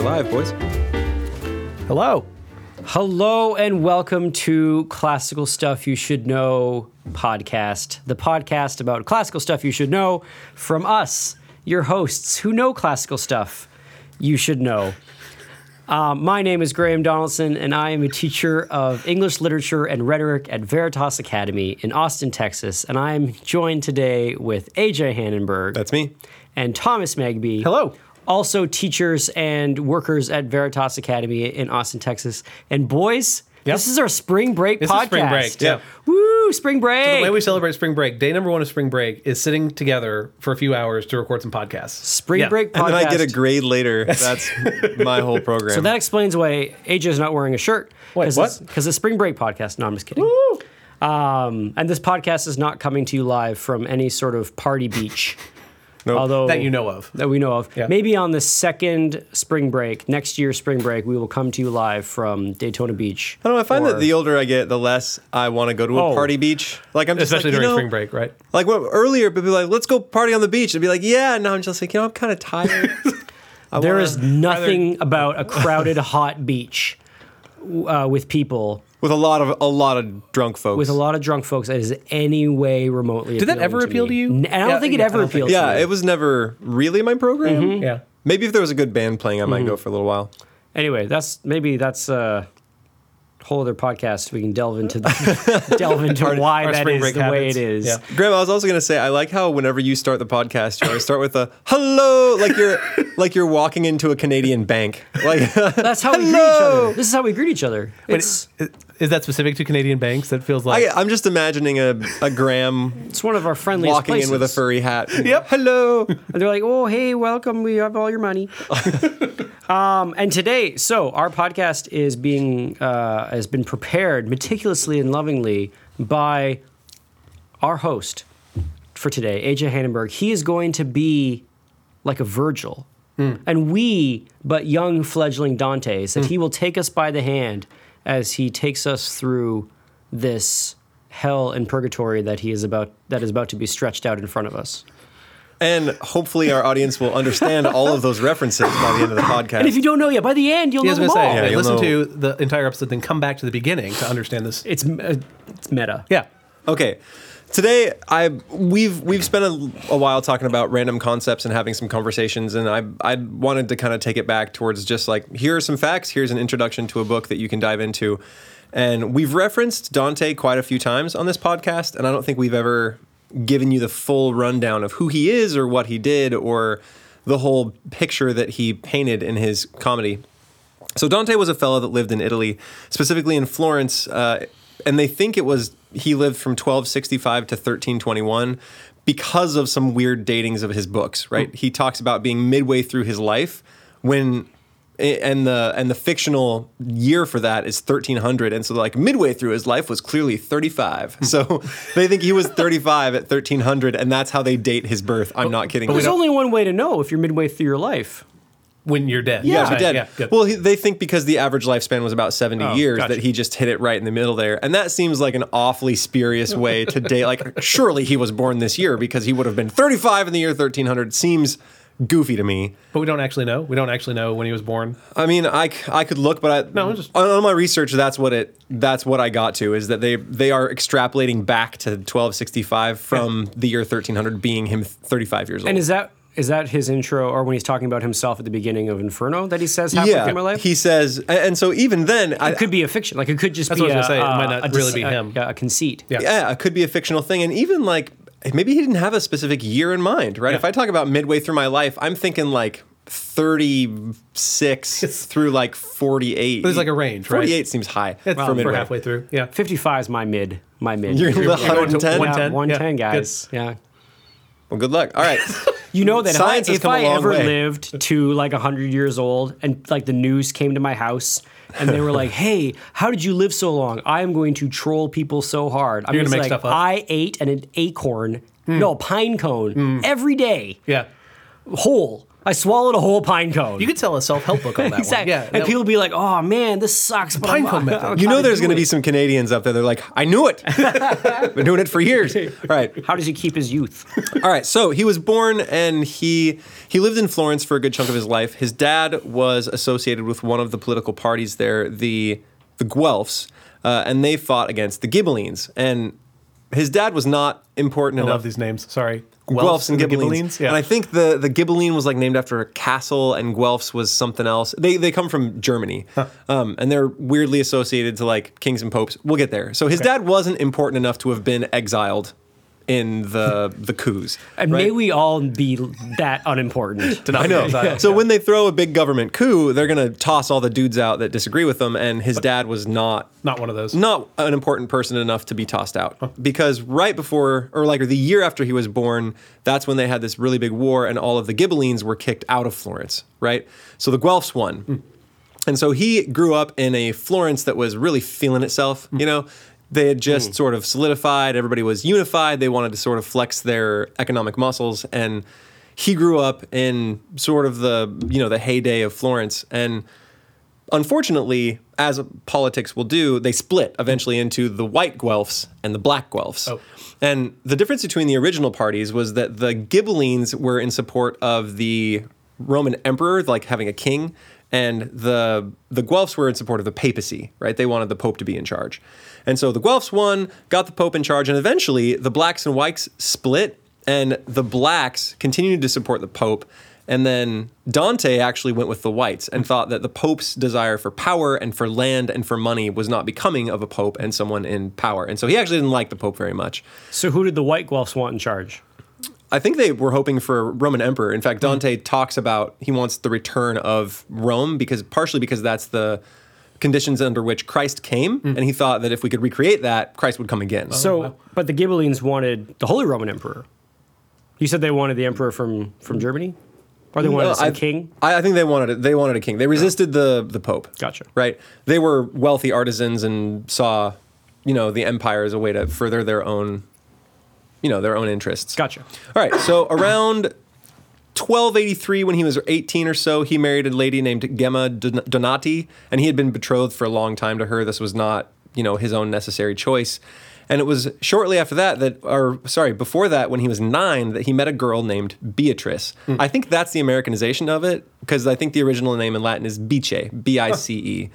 We're live, boys. Hello. Hello and welcome to Classical Stuff You Should Know podcast, the podcast about classical stuff you should know from us, your hosts who know classical stuff you should know. Um, my name is Graham Donaldson, and I am a teacher of English literature and rhetoric at Veritas Academy in Austin, Texas. And I am joined today with AJ Hannenberg That's me. and Thomas Magby. Hello. Also, teachers and workers at Veritas Academy in Austin, Texas. And boys, Yep. this is our spring break This is podcast. spring break, yeah. Woo, spring break. The way we celebrate spring break, day number one of spring break is sitting together for a few hours to record some podcasts. spring Yeah. break podcast. And then I get a grade later. That's my whole program. so that explains why AJ is not wearing a shirt. Wait, what? Because the spring break podcast. No, I'm just kidding. Um, and this podcast is not coming to you live from any sort of party beach. Nope. Although That you know of. that we know of. Yeah. Maybe on the second spring break, next year, spring break, we will come to you live from Daytona Beach. I don't know. I find Or- that the older I get, the less I want to go to a Oh. party beach. Like I'm just Especially like, you during know, spring break, right? Like what, earlier, people be like, "Let's go party on the beach." I'd be like, "Yeah." Now I'm just like, you know, I'm kind of tired. there is There wanna- nothing about a crowded, hot beach uh, with people with a lot of a lot of drunk folks. with a lot of drunk folks that is any way remotely. Did that appealing ever appeal me. to you? N- I don't Yeah, think it yeah, ever appealed. yeah, to me. it was never really my program. Mm-hmm. Yeah. Maybe if there was a good band playing, I might go for a little while. Anyway, that's maybe that's a whole other podcast. We can delve into the, delve into why our that spring is break the way it is. Yeah. Graham, I was also gonna say I like how whenever you start the podcast, you always start with a hello, like you're like you're walking into a Canadian bank. Like That's how we greet each other. This is how we greet each other. It's Is, is that specific to Canadian banks? That feels like. I, I'm just imagining a, a Graham it's one of our friendliest walking places. in with a furry hat. Yep. Hello. And they're like, "Oh, hey, welcome. We have all your money." um, and today, so our podcast is being uh, has been prepared meticulously and lovingly by our host for today, AJ Hannenberg. He is going to be like a Virgil, and we, but young fledgling Dantes, that he will take us by the hand as he takes us through this hell and purgatory that he is about that is about to be stretched out in front of us. And hopefully our audience will understand all of those references by the end of the podcast. And if you don't know yet, by the end you'll Yeah, I know was them gonna all. say, Yeah, you'll listen know- to the entire episode, then come back to the beginning to understand this. It's uh, it's meta. Yeah. Okay. Today, I we've we've spent a, a while talking about random concepts and having some conversations, and I I wanted to kind of take it back towards just like here are some facts, here's an introduction to a book that you can dive into, and we've referenced Dante quite a few times on this podcast, and I don't think we've ever given you the full rundown of who he is or what he did or the whole picture that he painted in his comedy. So Dante was a fellow that lived in Italy, specifically in Florence, uh, and they think it was he lived from 1265 to 1321 because of some weird datings of his books. Right? Hmm. He talks about being midway through his life when. And the and the fictional year for that is 1300, and so like midway through his life was clearly 35. Hmm. So they think he was 35 at 1300, and that's how they date his birth. I'm not kidding. There's only one way to know if you're midway through your life. When you're dead. Yeah, Right, if you're dead. Yeah, well, he, they think because the average lifespan was about 70 Oh, years gotcha. that he just hit it right in the middle there. And that seems like an awfully spurious way to date. Like, surely he was born this year because he would have been 35 in the year 1300. Seems goofy to me. but we don't actually know. We don't actually know when he was born. I mean, I, I could look, but I, No, I'm just- on, on my research, that's what it that's what I got to is that they they are extrapolating back to 1265 from the year 1300 being him 35 years old. And is that is that his intro, or when he's talking about himself at the beginning of Inferno that he says halfway through my life? he says, and and so even then, I, it could be a fiction. Like it could just That's be what I was a, gonna say. It uh, might not a really be a- him. A, conceit. Yeah. yeah, it could be a fictional thing. And even like maybe he didn't have a specific year in mind, right? Yeah. If I talk about midway through my life, I'm thinking like 36 through like 48. There's like a range, right? 48 seems high It's for for midway. halfway through. Yeah. 55 is my mid. My mid. You're Yeah, the 110? 110? 110 Yeah, guys. Yeah. Well, good luck. All right. You know that Science if come I, a if I ever way. lived to like 100 years old and like the news came to my house and they were like, hey, how did you live so long? I am going to troll people so hard. I'm You're gonna just make like, stuff up? I ate an, an acorn, hmm. no, a pine cone hmm. every day, Yeah. whole. I swallowed a whole pine cone. You could sell a self help book on that exactly. one. Yeah, and that- people be like, "Oh man, this sucks." But Pine cone method. You know there's going to be some Canadians up there. They're like, I knew it. Been doing it for years. All right. How does he keep his youth? All right, so he was born and he he lived in Florence for a good chunk of his life. His dad was associated with one of the political parties there, the the Guelphs, uh, and they fought against the Ghibellines. And his dad was not important I enough. love these names. Sorry. Guelphs and the Ghibellines. Yeah. And I think the, the Ghibelline was like named after a castle, and Guelphs was something else. They, they come from Germany, um, and they're weirdly associated to like kings and popes. We'll get there. So his dad wasn't important enough to have been exiled in the the coups. And right? may we all be that unimportant. To not I know. exiled. So when they throw a big government coup, they're going to toss all the dudes out that disagree with them, and his dad was not not one of those. not an important person enough to be tossed out because right before or like the year after he was born that's when they had this really big war and all of the ghibellines were kicked out of florence right so the guelphs won hmm. and so he grew up in a florence that was really feeling itself hmm. you know they had just hmm. sort of solidified everybody was unified they wanted to sort of flex their economic muscles and he grew up in sort of the you know the heyday of florence and unfortunately, as politics will do, they split eventually into the white Guelphs and the black Guelphs. Oh. And the difference between the original parties was that the Ghibellines were in support of the Roman emperor, like having a king, and the the Guelphs were in support of the papacy, right? They wanted the pope to be in charge. And so the Guelphs won, got the pope in charge, and eventually the blacks and whites split, and the blacks continued to support the pope. And then Dante actually went with the whites and thought that the Pope's desire for power and for land and for money was not becoming of a Pope and someone in power. And so he actually didn't like the Pope very much. So who did the white Guelphs want in charge? I think they were hoping for a Roman emperor. In fact, mm-hmm. Dante talks about he wants the return of Rome because partially because that's the conditions under which Christ came, mm. and he thought that if we could recreate that, Christ would come again. So, oh, wow. but the Ghibellines wanted the Holy Roman Emperor. You said they wanted the emperor from from Germany, or they wanted No, some I, king. I, I think they wanted it. They wanted a king. They oh. resisted the the Pope. Gotcha. Right. They were wealthy artisans and saw, you know, the empire as a way to further their own, you know, their own interests. Gotcha. All right. So around 1283, when he was 18 or so, he married a lady named Gemma Don- Donati, and he had been betrothed for a long time to her. This was not, you know, his own necessary choice. And it was shortly after that that, or sorry, before that, when he was nine, that he met a girl named Beatrice. Hmm. I think that's the Americanization of it, because I think the original name in Latin is Bice, B I C E.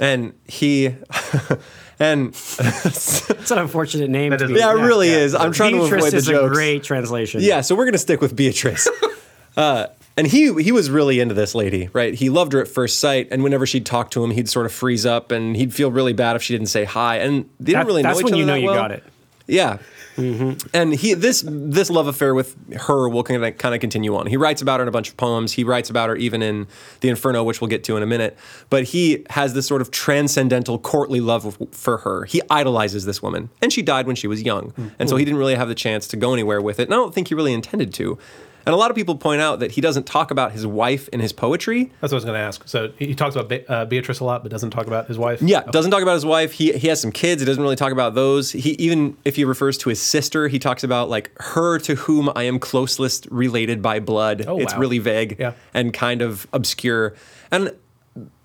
And he, and It's an unfortunate name. That to is- be- yeah, it really yeah. is. I'm trying to Beatrice avoid the is a great translation. Yeah, so we're gonna stick with Beatrice. uh, and he he was really into this lady, right? He loved her at first sight, and whenever she'd talk to him, he'd sort of freeze up, and he'd feel really bad if she didn't say hi. And they didn't That- really know that's each when other you know that you well. got it. Yeah. Mm-hmm. And he this this love affair with her will kind of kind of continue on. He writes about her in a bunch of poems. He writes about her even in the Inferno, which we'll get to in a minute. But he has this sort of transcendental courtly love for her. He idolizes this woman, and she died when she was young, and so he mm-hmm. didn't really have the chance to go anywhere with it. And I don't think he really intended to. And a lot of people point out that he doesn't talk about his wife in his poetry. That's what I was going to ask. So he talks about Be- uh, Beatrice a lot, but doesn't talk about his wife. Yeah, Okay. doesn't talk about his wife. He he has some kids. He doesn't really talk about those. He even if he refers to his sister, he talks about like her to whom I am closest related by blood. Oh, it's wow. really vague Yeah. and kind of obscure. And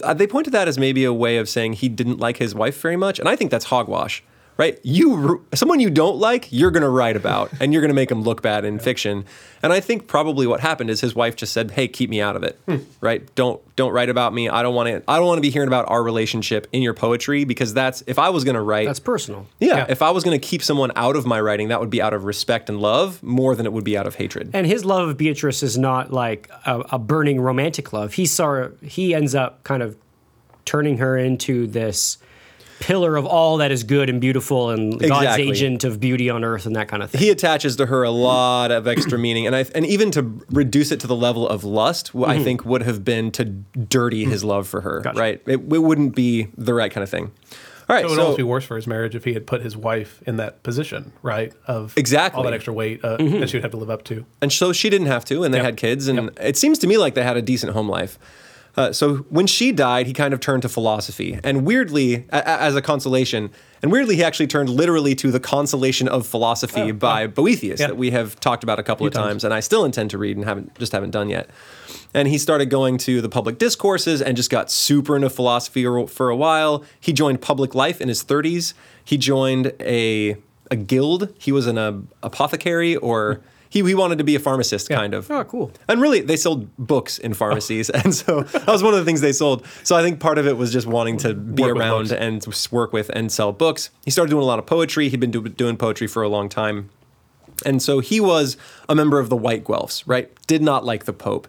uh, they point to that as maybe a way of saying he didn't like his wife very much, and I think that's hogwash. Right, you someone you don't like, you're gonna write about, and you're gonna make him look bad in fiction. And I think probably what happened is his wife just said, "Hey, keep me out of it. Hmm. Right? Don't don't write about me. I don't want to. I don't want to be hearing about our relationship in your poetry because that's if I was gonna write. That's personal. yeah, Yeah. if I was gonna keep someone out of my writing, that would be out of respect and love more than it would be out of hatred. And his love of Beatrice is not like a, a burning romantic love. He saw he ends up kind of turning her into this pillar of all that is good and beautiful and God's agent of beauty on earth and that kind of thing. he attaches to her a lot of extra meaning, and I and even to reduce it to the level of lust, wh- I think would have been to dirty his love for her. Gotcha. Right? It, it wouldn't be the right kind of thing. All right, so It would so almost be worse for his marriage if he had put his wife in that position, right? Of Exactly. all that extra weight uh, that she would have to live up to. and so she didn't have to, and they Yep. had kids, and Yep. it seems to me like they had a decent home life. Uh, so when she died, he kind of turned to philosophy, and weirdly, a- a- as a consolation, and weirdly, he actually turned literally to the consolation of philosophy by Boethius Yeah. that we have talked about a couple of times. times, and I still intend to read and haven't just haven't done yet. And he started going to the public discourses and just got super into philosophy for for a while. He joined public life in his 30s. He joined a a guild. He was an uh, apothecary or he, he wanted to be a pharmacist kind of. Oh, cool. And really, they sold books in pharmacies, and so that was one of the things they sold. So I think part of it was just wanting to be Work around and work with and sell books. He started doing a lot of poetry. He'd been do, doing poetry for a long time, and so he was a member of the White Guelphs. Right? Did not like the Pope,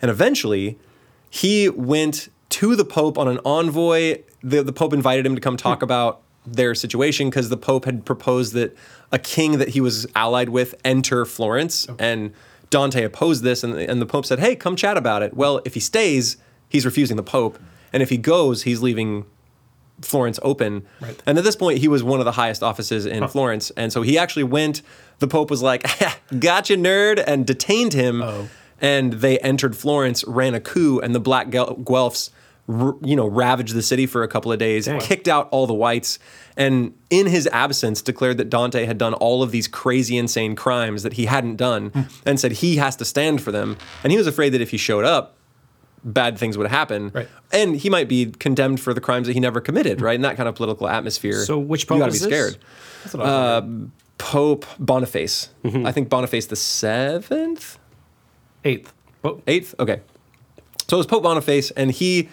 and eventually, he went to the Pope on an envoy. The, the Pope invited him to come talk hmm. about their situation because the Pope had proposed that a king that he was allied with enter Florence. And Dante opposed this, and, and the Pope said, Hey, come chat about it. Well, if he stays, he's refusing the Pope. And if he goes, he's leaving Florence open. Right. And at this point, he was one of the highest offices in Florence. And so he actually went, the Pope was like, gotcha, nerd, and detained him. Oh. And they entered Florence, ran a coup, and the Black Guel- Guelphs, r- you know, ravaged the city for a couple of days, Dang. kicked out all the whites, and in his absence, declared that Dante had done all of these crazy, insane crimes that he hadn't done, Hmm. and said he has to stand for them. And he was afraid that if he showed up, bad things would happen. Right. And he might be condemned for the crimes that he never committed, right? In that kind of political atmosphere. So which you pope gotta is be this? scared. That's what I was. Pope Boniface. Mm-hmm. I think Boniface the seventh, eighth. Oh, eighth. Okay. So it was Pope Boniface, and he,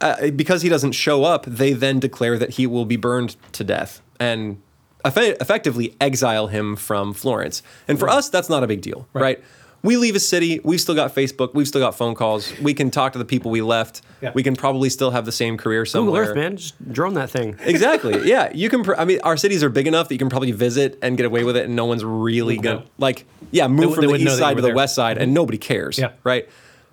uh, because he doesn't show up, they then declare that he will be burned to death and effe- effectively exile him from Florence. And for us, that's not a big deal, right? Right. We leave a city. We've still got Facebook. We've still got phone calls. We can talk to the people we left. Yeah. We can probably still have the same career somewhere. Google. Earth, man. Just drone that thing. Exactly. Yeah, you can. Pr- I mean, our cities are big enough that you can probably visit and get away with it, and no one's really gonna like. Yeah, move They- from they the east side to the there. west side, and nobody cares. Yeah. Right.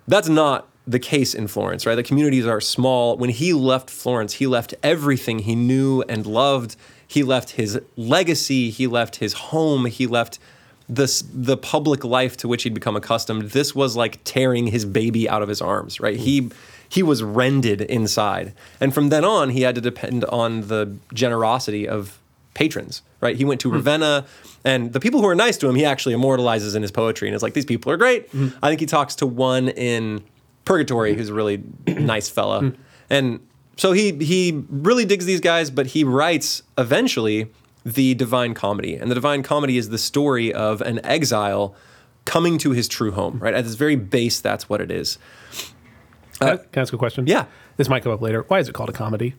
That's not the case in Florence. Right. The communities are small. When he left Florence, he left everything he knew and loved. He left his legacy. He left his home. He left this the public life to which he'd become accustomed. This was like tearing his baby out of his arms. Right. He he was rended inside, and from then on, he had to depend on the generosity of patrons, right? He went to hmm. Ravenna, and the people who are nice to him, he actually immortalizes in his poetry, and it's like these people are great. Hmm. I think he talks to one in Purgatory who's a really nice fella, and so he he really digs these guys, but he writes eventually the Divine Comedy, and the Divine Comedy is the story of an exile coming to his true home, right? At its very base, that's what it is. can, I, uh, can I ask a question? yeah. This might come up later. Why is it called a comedy?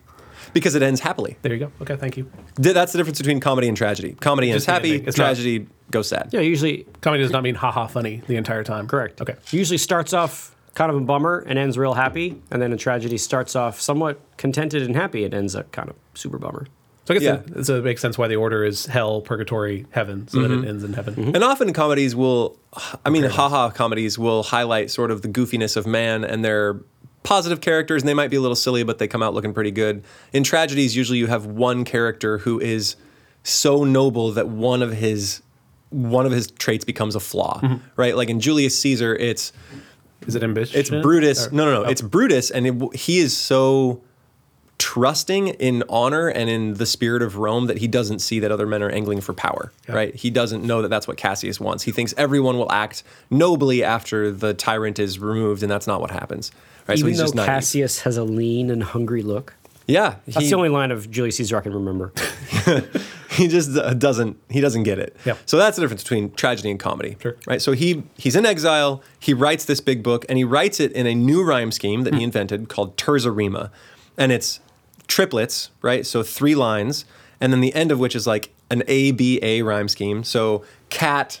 Because it ends happily. There you go. Okay, thank you. Th- That's the difference between comedy and tragedy. Comedy ends Just the happy, ending. It's not- tragedy goes sad. Yeah, usually Comedy does not mean haha funny the entire time. correct. Okay. Usually starts off kind of a bummer and ends real happy, and then a tragedy starts off somewhat contented and happy. and ends up kind of super bummer. So I guess Yeah. it, so it makes sense why the order is hell, purgatory, heaven, so that it mm-hmm. ends in heaven. Mm-hmm. And often comedies will, I mean, haha comedies will highlight sort of the goofiness of man and their positive characters, and they might be a little silly, but they come out looking pretty good. In tragedies, usually you have one character who is so noble that one of his one of his traits becomes a flaw, mm-hmm. right? Like in Julius Caesar, it's Is it ambition? it's Brutus. Or- No, no, no. oh. It's Brutus, and it, he is so trusting in honor and in the spirit of Rome that he doesn't see that other men are angling for power. Yeah. Right? He doesn't know that that's what Cassius wants. He thinks everyone will act nobly after the tyrant is removed, and that's not what happens. Right? Even he's though. Cassius has a lean and hungry look. Yeah, That's the only line of Julius Caesar I can remember. he just uh, doesn't he doesn't get it. Yeah. So that's the difference between tragedy and comedy. Sure. Right. So he he's in exile. He writes this big book, and he writes it in a new rhyme scheme that he invented called terza rima, and it's triplets. Right. So three lines, and then the end of which is like an A B A rhyme scheme. So cat,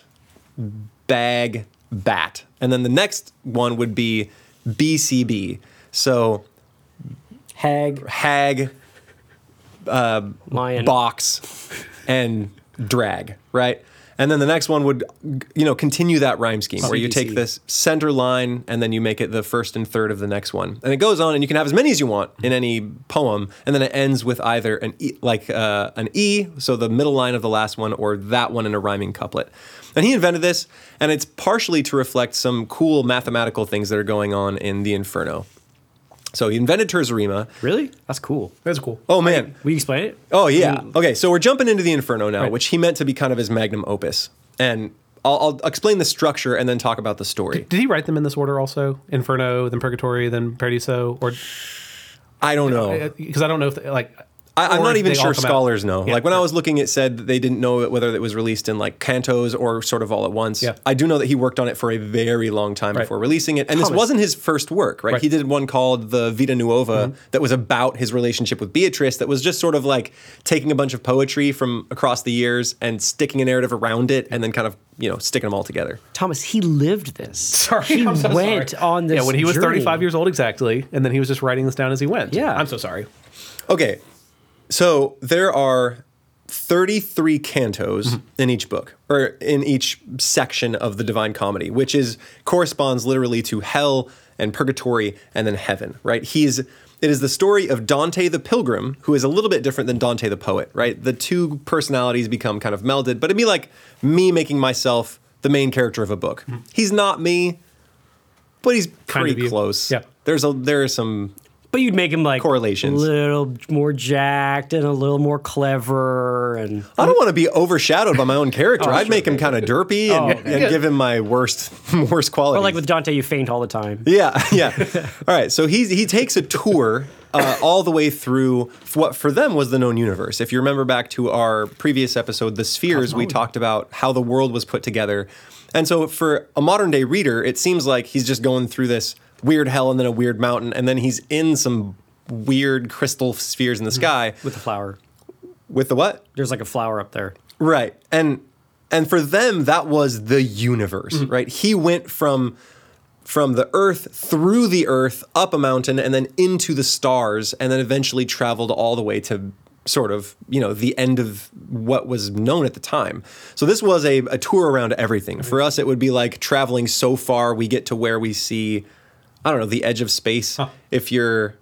bag, bat, and then the next one would be B C B. So Hag, hag, lion. box and drag, right? And then the next one would, you know, continue that rhyme scheme where you take this center line and then you make it the first and third of the next one. And it goes on, and you can have as many as you want in any poem, and then it ends with either an e, like uh, an E, so the middle line of the last one, or that one in a rhyming couplet. And he invented this, and it's partially to reflect some cool mathematical things that are going on in the Inferno. So he invented terza rima. Really? That's cool. That's cool. Oh man, Will you explain it? Oh yeah. Okay, so we're jumping into the Inferno now, Right. which he meant to be kind of his magnum opus, and I'll, I'll explain the structure and then talk about the story. Did he write them in this order also? Inferno, then Purgatory, then Paradiso, or I don't know. Uh, uh, because I don't know if like I, I'm not even sure come out- scholars know. Yeah. Like when I was looking, it said that they didn't know whether it was released in like cantos or sort of all at once. Yeah. I do know that he worked on it for a very long time Right. before releasing it, and this wasn't his first work, right? Right. He did one called the Vita Nuova Mm-hmm. that was about his relationship with Beatrice. That was just sort of like taking a bunch of poetry from across the years and sticking a narrative around it, and then kind of you know sticking them all together. Thomas, he lived this. Sorry, he I'm so went sorry. on this. Yeah, when he was journey. 35 years old exactly, and then he was just writing this down as he went. Yeah. I'm so sorry. Okay, so there are 33 cantos mm-hmm. in each book, or in each section of the Divine Comedy, which is corresponds literally to hell and purgatory and then heaven, right? He's it is the story of Dante the Pilgrim, who is a little bit different than Dante the Poet, right? The two personalities become kind of melded, but it'd be like me making myself the main character of a book. Mm-hmm. He's not me, but he's Kind pretty of close. Yeah. There's a there are some But you'd make him like Correlations. a little more jacked and a little more clever, and I don't want to be overshadowed by my own character. Oh, I'd sure. make him kind of derpy and, Oh, and give him my worst worst qualities. or like with Dante, you faint all the time. yeah, yeah. All right, so he's he takes a tour uh, all the way through what for them was the known universe. If you remember back to our previous episode, the spheres, we talked about how the world was put together, and so for a modern day reader, it seems like he's just going through this weird hell and then a weird mountain, and then he's in some weird crystal spheres in the sky with the flower. with the what? There's like a flower up there. Right. And and for them that was the universe, Mm-hmm. right? He went from from the earth through the earth up a mountain and then into the stars and then eventually traveled all the way to sort of, you know, the end of what was known at the time. So this was a, a tour around everything. For us it would be like traveling so far we get to where we see I don't know, the edge of space. If you're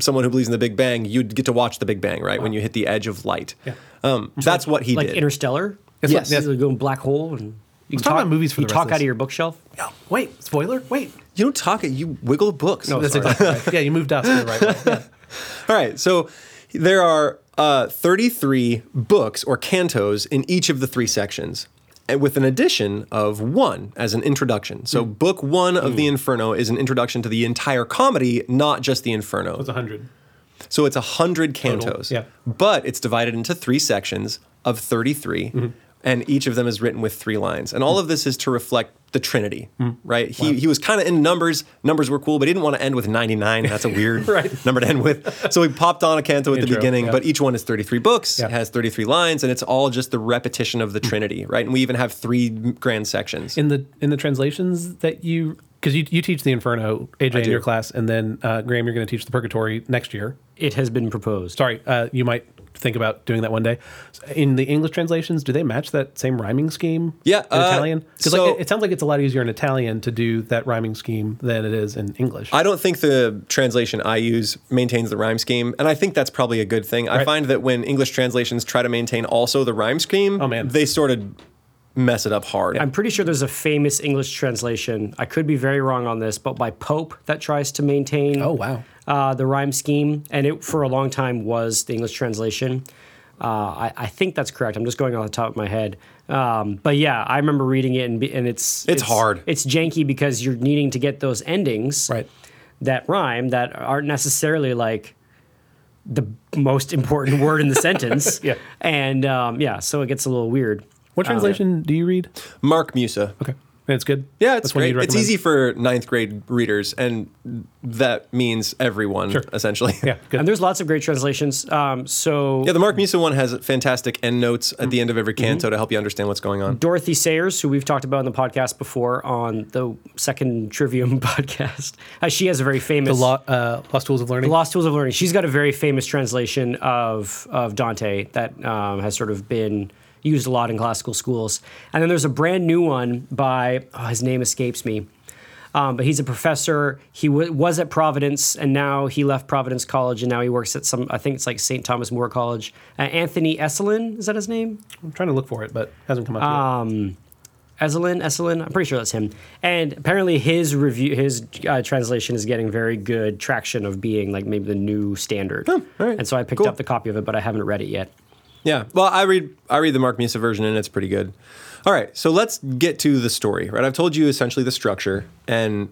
someone who believes in the Big Bang, you'd get to watch the Big Bang, right? When you hit the edge of light. Yeah. Um, that's what he did. like did. Interstellar. It's Yes. like- Yes. Go in black hole and you Let's talk about movies for you the rest talk out of your bookshelf. Yeah. Wait, spoiler. Wait. You don't talk it. You wiggle books. No, That's exactly right. Yeah, you moved us to the right way. Yeah. All right. So there are uh, 33 books or cantos in each of the three sections, and with an addition of one as an introduction. So Hmm. book one of the Inferno is an introduction to the entire comedy, not just the Inferno. It was 100. So it's a hundred cantos. yeah. But it's divided into three sections of 33, Mm-hmm. and each of them is written with three lines. And all of this is to reflect the Trinity, Mm. right? He, he was kind of in numbers. Numbers were cool, but he didn't want to end with 99. That's a weird Right. number to end with. So he popped on a canto at the beginning, yeah. but each one is 33 books, Yeah. it has 33 lines, and it's all just the repetition of the Trinity, right? And we even have three grand sections. in the in the translations that you because you, you teach the Inferno AJ in your class, and then uh, Graham, you're going to teach the Purgatory next year. It has been proposed. Sorry, uh, you might think about doing that one day. In the English translations, do they match that same rhyming scheme? Yeah, in uh, Italian. Because so- like, it, it sounds like it's a lot easier in Italian to do that rhyming scheme than it is in English. I don't think the translation I use maintains the rhyme scheme, and I think that's probably a good thing. I find that when English translations try to maintain also the rhyme scheme, Oh, man. they sort of mess it up hard. I'm pretty sure there's a famous English translation. I could be very wrong on this, but by Pope that tries to maintain. Oh, wow. Uh, the rhyme scheme, and it for a long time was the English translation. Uh, I, I think that's correct. I'm just going off the top of my head. Um, but yeah, I remember reading it, and, and it's, It's hard. It's janky because you're needing to get those endings Right. that rhyme that aren't necessarily like the most important word in the sentence. Yeah. and um, yeah, so it gets a little weird. What translation do you read? Mark Musa. Okay, and it's good. Yeah, it's That's great. It's easy for ninth grade readers, and that means everyone, Sure. essentially. Yeah, good. And there's lots of great translations. Um, so Yeah, the Mark Musa one has fantastic end notes Mm-hmm. at the end of every canto to help you understand what's going on. Dorothy Sayers, who we've talked about in the podcast before on the second Trivium podcast, uh, she has a very the famous Lo- uh, Lost Tools of Learning. The Lost Tools of Learning. She's got a very famous translation of of Dante that um, has sort of been used a lot in classical schools. And then there's a brand new one by oh, his name escapes me. Um, but he's a professor. He w- was at Providence, and now he left Providence College, and now he works at some. I think it's like St. Thomas More College. Uh, Anthony Esolen is that his name? I'm trying to look for it, but hasn't come up yet. Ezelin, Esolen, Esolen, I'm pretty sure that's him. And apparently his review, his uh, translation is getting very good traction of being like maybe the new standard. right. And so I picked Cool. up the copy of it, but I haven't read it yet. Yeah. Well, I read I read the Mark Musa version and it's pretty good. All right, so let's get to the story. Right, I've told you essentially the structure and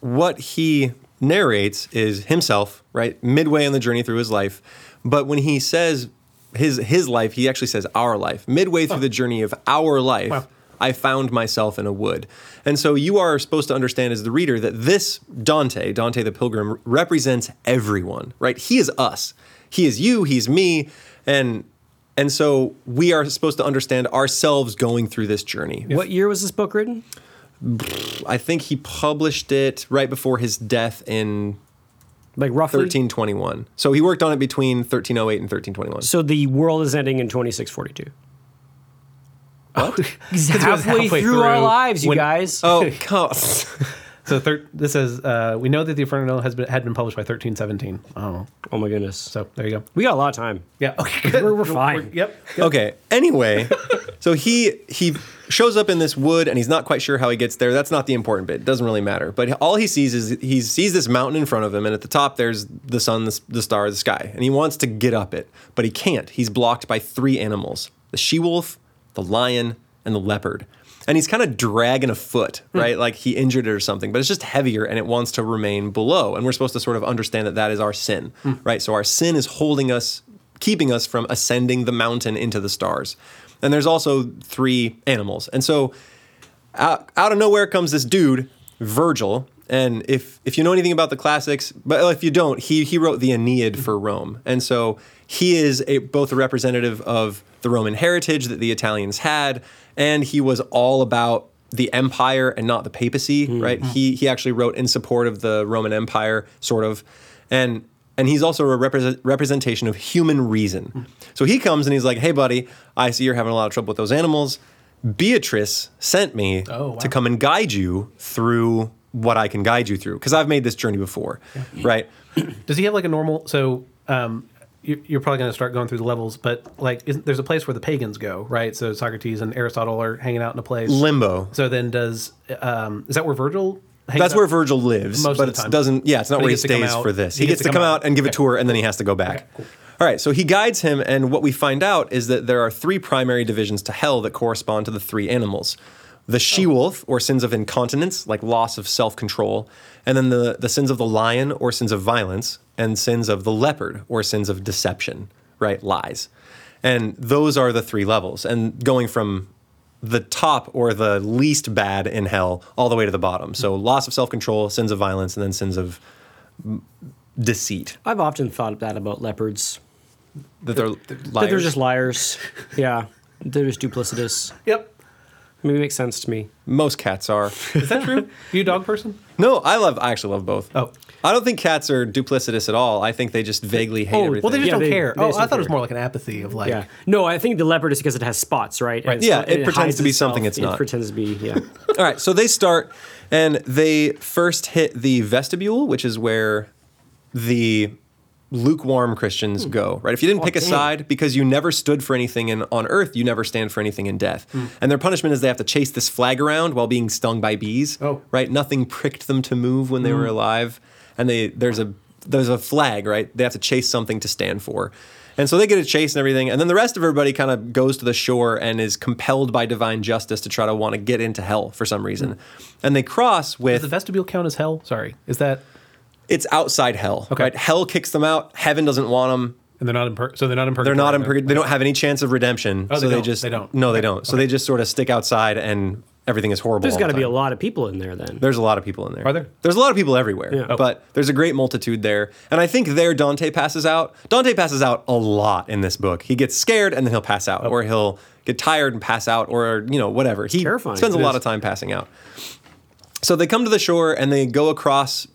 what he narrates is himself. Right, midway on the journey through his life, but when he says his his life, he actually says our life. Midway through the journey of our life. Wow. I found myself in a wood. And so you are supposed to understand as the reader that this Dante, Dante the Pilgrim, represents everyone, right? He is us. He is you, he's me, and and so we are supposed to understand ourselves going through this journey. What year was this book written? I think he published it right before his death in Like roughly? 1321. So he worked on it between 1308 and 1321. So the world is ending in 2642. What? He's 'Cause halfway, halfway through, our lives, you when- guys. Oh, God. So thir- this is uh, we know that the Inferno has been had been published by 1317. Oh, oh my goodness. so there you go. We got a lot of time. Yeah. Okay. Good. We're- we're fine. yep. Okay. Anyway, so he he shows up in this wood and he's not quite sure how he gets there. That's not the important bit. It doesn't really matter. But all he sees is he sees this mountain in front of him, and at the top there's the sun, the, the star, the sky, and he wants to get up it, but he can't. He's blocked by three animals: the she wolf, the lion, and the leopard. And he's kind of dragging a foot, hmm. right? Like he injured it or something, but it's just heavier and it wants to remain below. And we're supposed to sort of understand that that is our sin, hmm. right? So our sin is holding us keeping us from ascending the mountain into the stars. And there's also three animals. And so out, out of nowhere comes this dude, Virgil. And if if you know anything about the classics, but if you don't, he he wrote the Aeneid for Rome. And so he is a, both a representative of the Roman heritage that the Italians had, and he was all about the empire and not the papacy, hmm. right? Hmm. He he actually wrote in support of the Roman Empire, sort of. And and he's also a represent, representation of human reason. Hmm. So he comes and he's like, "Hey, buddy, I see you're having a lot of trouble with those animals. Beatrice sent me Oh, wow. to come and guide you through what I can guide you through because I've made this journey before, right? Does he have like a normal? So um, you're probably going to start going through the levels, but like, isn't, there's a place where the pagans go, right? So Socrates and Aristotle are hanging out in a place. Limbo. So then, does um, is that where Virgil? Hangs That's out? where Virgil lives, Most but it doesn't. Yeah, it's not But where he gets come stays for this. He, gets, to come out and give a tour, and then he has to go back. Okay, cool. All right, so he guides him, and what we find out is that there are three primary divisions to hell that correspond to the three animals: the she oh. wolf, or sins of incontinence, like loss of self control, and then the the sins of the lion, or sins of violence, and sins of the leopard, or sins of deception, right, lies. And those are the three levels, and going from the top or the least bad in hell all the way to the bottom. So mm-hmm. loss of self control, sins of violence, and then sins of deceit. I've often thought that about leopards. That they're That they're just liars. yeah. They're just duplicitous. Yep. I mean, it makes sense to me. Most cats are. Is that true? you a dog person? no, I love. I actually love both. Oh. I don't think cats are duplicitous at all. I think they just vaguely oh, hate Oh, everything. well, they just Yeah, don't they- care. they oh, just I don't thought it was more like an apathy of like. Yeah. No, I think the leopard is because it has spots, right? Right. Yeah, so it pretends to be itself. something it's It not. pretends to be, yeah. All right, so they start and they first hit the vestibule, which is where the lukewarm Christians hmm. go, right? If you didn't Oh, pick a side because you never stood for anything in, on earth, you never stand for anything in death. Hmm. And their punishment is they have to chase this flag around while being stung by bees. Oh. Right? Nothing pricked them to move when they were hmm. alive. And they there's a there's a flag, right? They have to chase something to stand for. And so they get a chase and everything. And then the rest of everybody kind of goes to the shore and is compelled by divine justice to try to want to get into hell for some reason. And they cross Does with the vestibule count as hell? Sorry. Is that it's outside hell. Okay. Right? Hell kicks them out. Heaven doesn't want them. and they're not in pur- so they're not in They're not in then? purgatory. They don't have any chance of redemption. Oh, so they don't. just They don't. No, they don't. So they just sort of stick outside and everything is horrible. There's got the to be a lot of people in there then. There's a lot of people in there. Are there? There's a lot of people everywhere. Yeah. Oh. But there's a great multitude there. And I think there Dante passes out. Dante passes out a lot in this book. He gets scared and then he'll pass out. Oh. Or he'll get tired and pass out or you know, whatever. He terrifying. spends a It lot is. of time passing out. So they come to the shore and they go across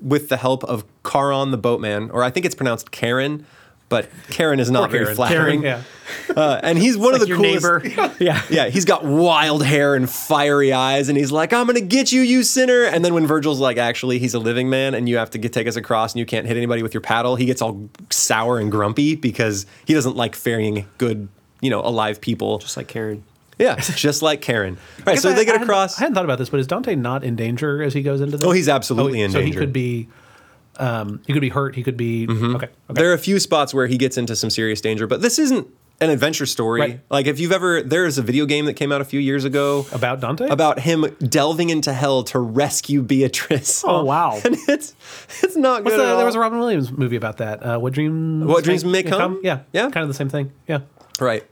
with the help of Charon the boatman, or I think it's pronounced Karen, but Karen is not very Karen. flattering. Yeah. Uh, and he's one of the your coolest. neighbor. yeah. Yeah, he's got wild hair and fiery eyes, and he's like, "I'm gonna get you, you sinner!" And then when Virgil's like, "Actually, he's a living man, and you have to get, take us across, and you can't hit anybody with your paddle," he gets all sour and grumpy because he doesn't like ferrying good, you know, alive people. Just like Karen. Yeah, just like Karen. All right, so I- they I get hadn't- across. I hadn't thought about this, but is Dante not in danger as he goes into this? Oh, he's absolutely in so danger. he could be, um, he could be hurt. He could be Mm-hmm. okay. okay. There are a few spots where he gets into some serious danger, but this isn't an adventure story. Right. Like if you've ever, there's a video game that came out a few years ago About Dante? about him delving into hell to rescue Beatrice. Oh, wow. and it's it's not What's good. the, there was a Robin Williams movie about that. Uh, what dreams? What Dreams May Come? Yeah, Yeah. kind of the same thing. Yeah. right.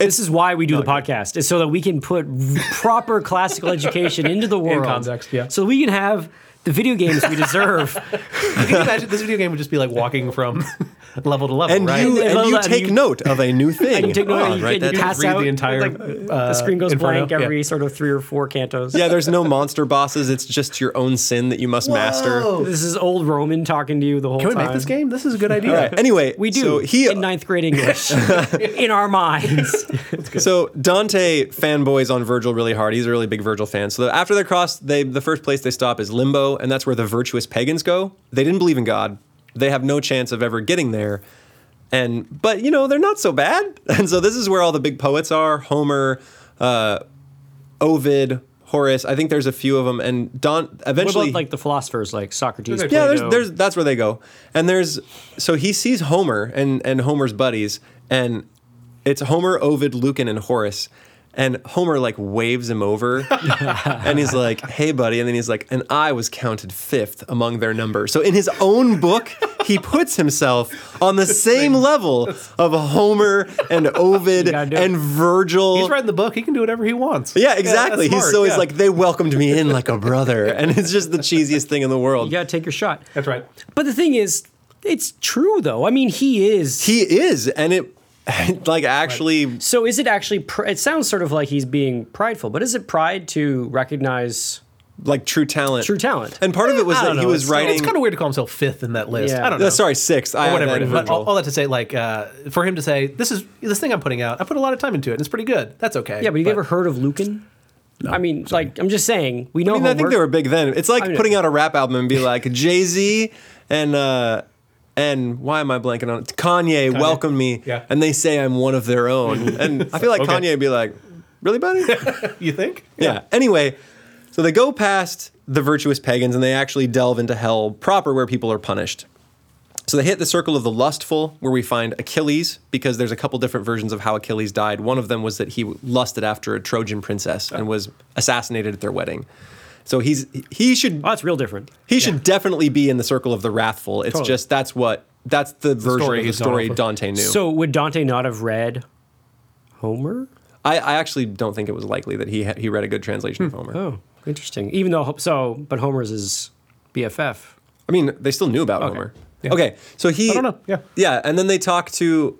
This is why we do the podcast, is so that we can put proper classical education into the world. context, yeah. So we can have the video games we deserve. Can imagine this video game would just be like walking from level to level, And right? you And and you and take you- note of a new thing. And you take note, Oh, and you, write and you pass read out the entire, like, the screen goes Inferno, blank every yeah. sort of three or four cantos. Yeah, there's no monster bosses. It's just your own sin that you must master. This is old Roman talking to you the whole time. Can we time. make this game? This is a good idea. right. Anyway, We do So he in ninth grade English in our minds. So Dante fanboys on Virgil really hard. He's a really big Virgil fan. So after they cross, they the first place they stop is Limbo, and that's where the virtuous pagans go. They didn't believe in God. They have no chance of ever getting there. And but you know they're not so bad. And so this is where all the big poets are: Homer, uh, Ovid, Horace. I think there's a few of them. And Don what eventually about like the philosophers like Socrates? Yeah, yeah, there's, there's that's where they go, and there's so he sees Homer and and Homer's buddies, and it's Homer, Ovid, Lucan, and Horace, and Homer like waves him over, and he's like, "Hey, buddy," and then he's like, "And I was counted fifth among their number." So in his own book, he puts himself on the same level of Homer and Ovid gotta do it. and Virgil. He's writing the book. He can do whatever he wants. Yeah, exactly. that's he's smart, so he's yeah. like they welcomed me in like a brother, and it's just the cheesiest thing in the world. you gotta take your shot. That's right. But the thing is, it's true though. I mean, he is. He is, and it like actually so is it actually? Pr- it sounds sort of like he's being prideful, but is it pride to recognize like true talent. true talent? And part of it was I that he know, was it's- writing. It's kind of weird to call himself fifth in that list. Yeah. I don't know. Uh, sorry, sixth. I Or whatever had it is. But all, all that to say, like, uh, for him to say, "This is this thing I'm putting out. I put a lot of time into it, and it's pretty good." That's okay. yeah, but you ever heard of Lucan? no, I mean, like I'm just saying, we know. I mean, I think they were big then. It's like I mean- putting out a rap album and be like Jay Z and uh, and why am I blanking on it? Kanye, welcome me, Yeah. and they say I'm one of their own, and I feel like Okay. Kanye would be like, really, buddy? you think? Yeah. Anyway, so they go past the virtuous pagans and they actually delve into hell proper where people are punished. So they hit the circle of the lustful, where we find Achilles, because there's a couple different versions of how Achilles died. One of them was that he lusted after a Trojan princess and oh. was assassinated at their wedding. So he's he should Oh, that's real different. he should definitely be in the circle of the wrathful. It's Totally. just that's what that's the version of the story. Dante knew. So would Dante not have read Homer? I, I actually don't think it was likely that he ha- he read a good translation of hmm. Homer. Oh, interesting. Even though so, but Homer's is BFF. I mean, they still knew about Homer. Yeah. Okay, so he. I don't know, yeah. Yeah, and then they talk to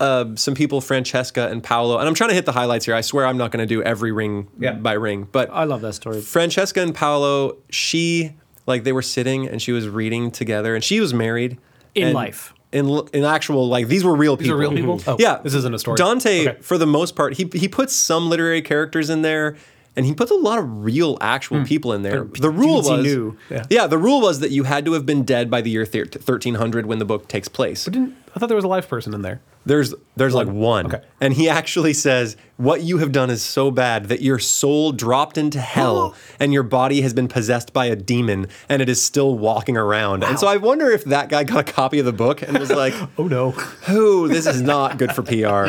uh, some people, Francesca and Paolo, and I'm trying to hit the highlights here. I swear I'm not going to do every ring Yeah. by ring, but I love that story. Francesca and Paolo, she like they were sitting and she was reading together, and she was married In life. In in actual like these were real These people. are real people. Oh, yeah, This isn't a story. Dante, Okay. for the most part, he he puts some literary characters in there, and he puts a lot of real, actual people in there. The rule was, knew. Yeah. the rule was that you had to have been dead by the year thir- 1300 when the book takes place. But Didn't, I thought there was a live person in there. There's there's like one, Okay. and he actually says what you have done is so bad that your soul dropped into hell, and your body has been possessed by a demon, and it is still walking around. And so I wonder if that guy got a copy of the book and was like. Oh no. Ooh, this is not good for PR.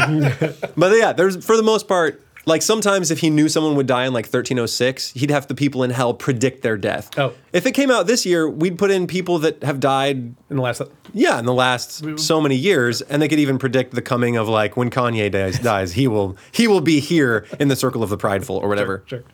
but yeah, there's for the most part, like sometimes if he knew someone would die in like 1306, he'd have the people in hell predict their death. Oh. If it came out this year, we'd put in people that have died, In the last. yeah, in the last so many years, and they could even predict the coming of like when Kanye dies, dies he will he will be here in the circle of the prideful or whatever. Sure. sure.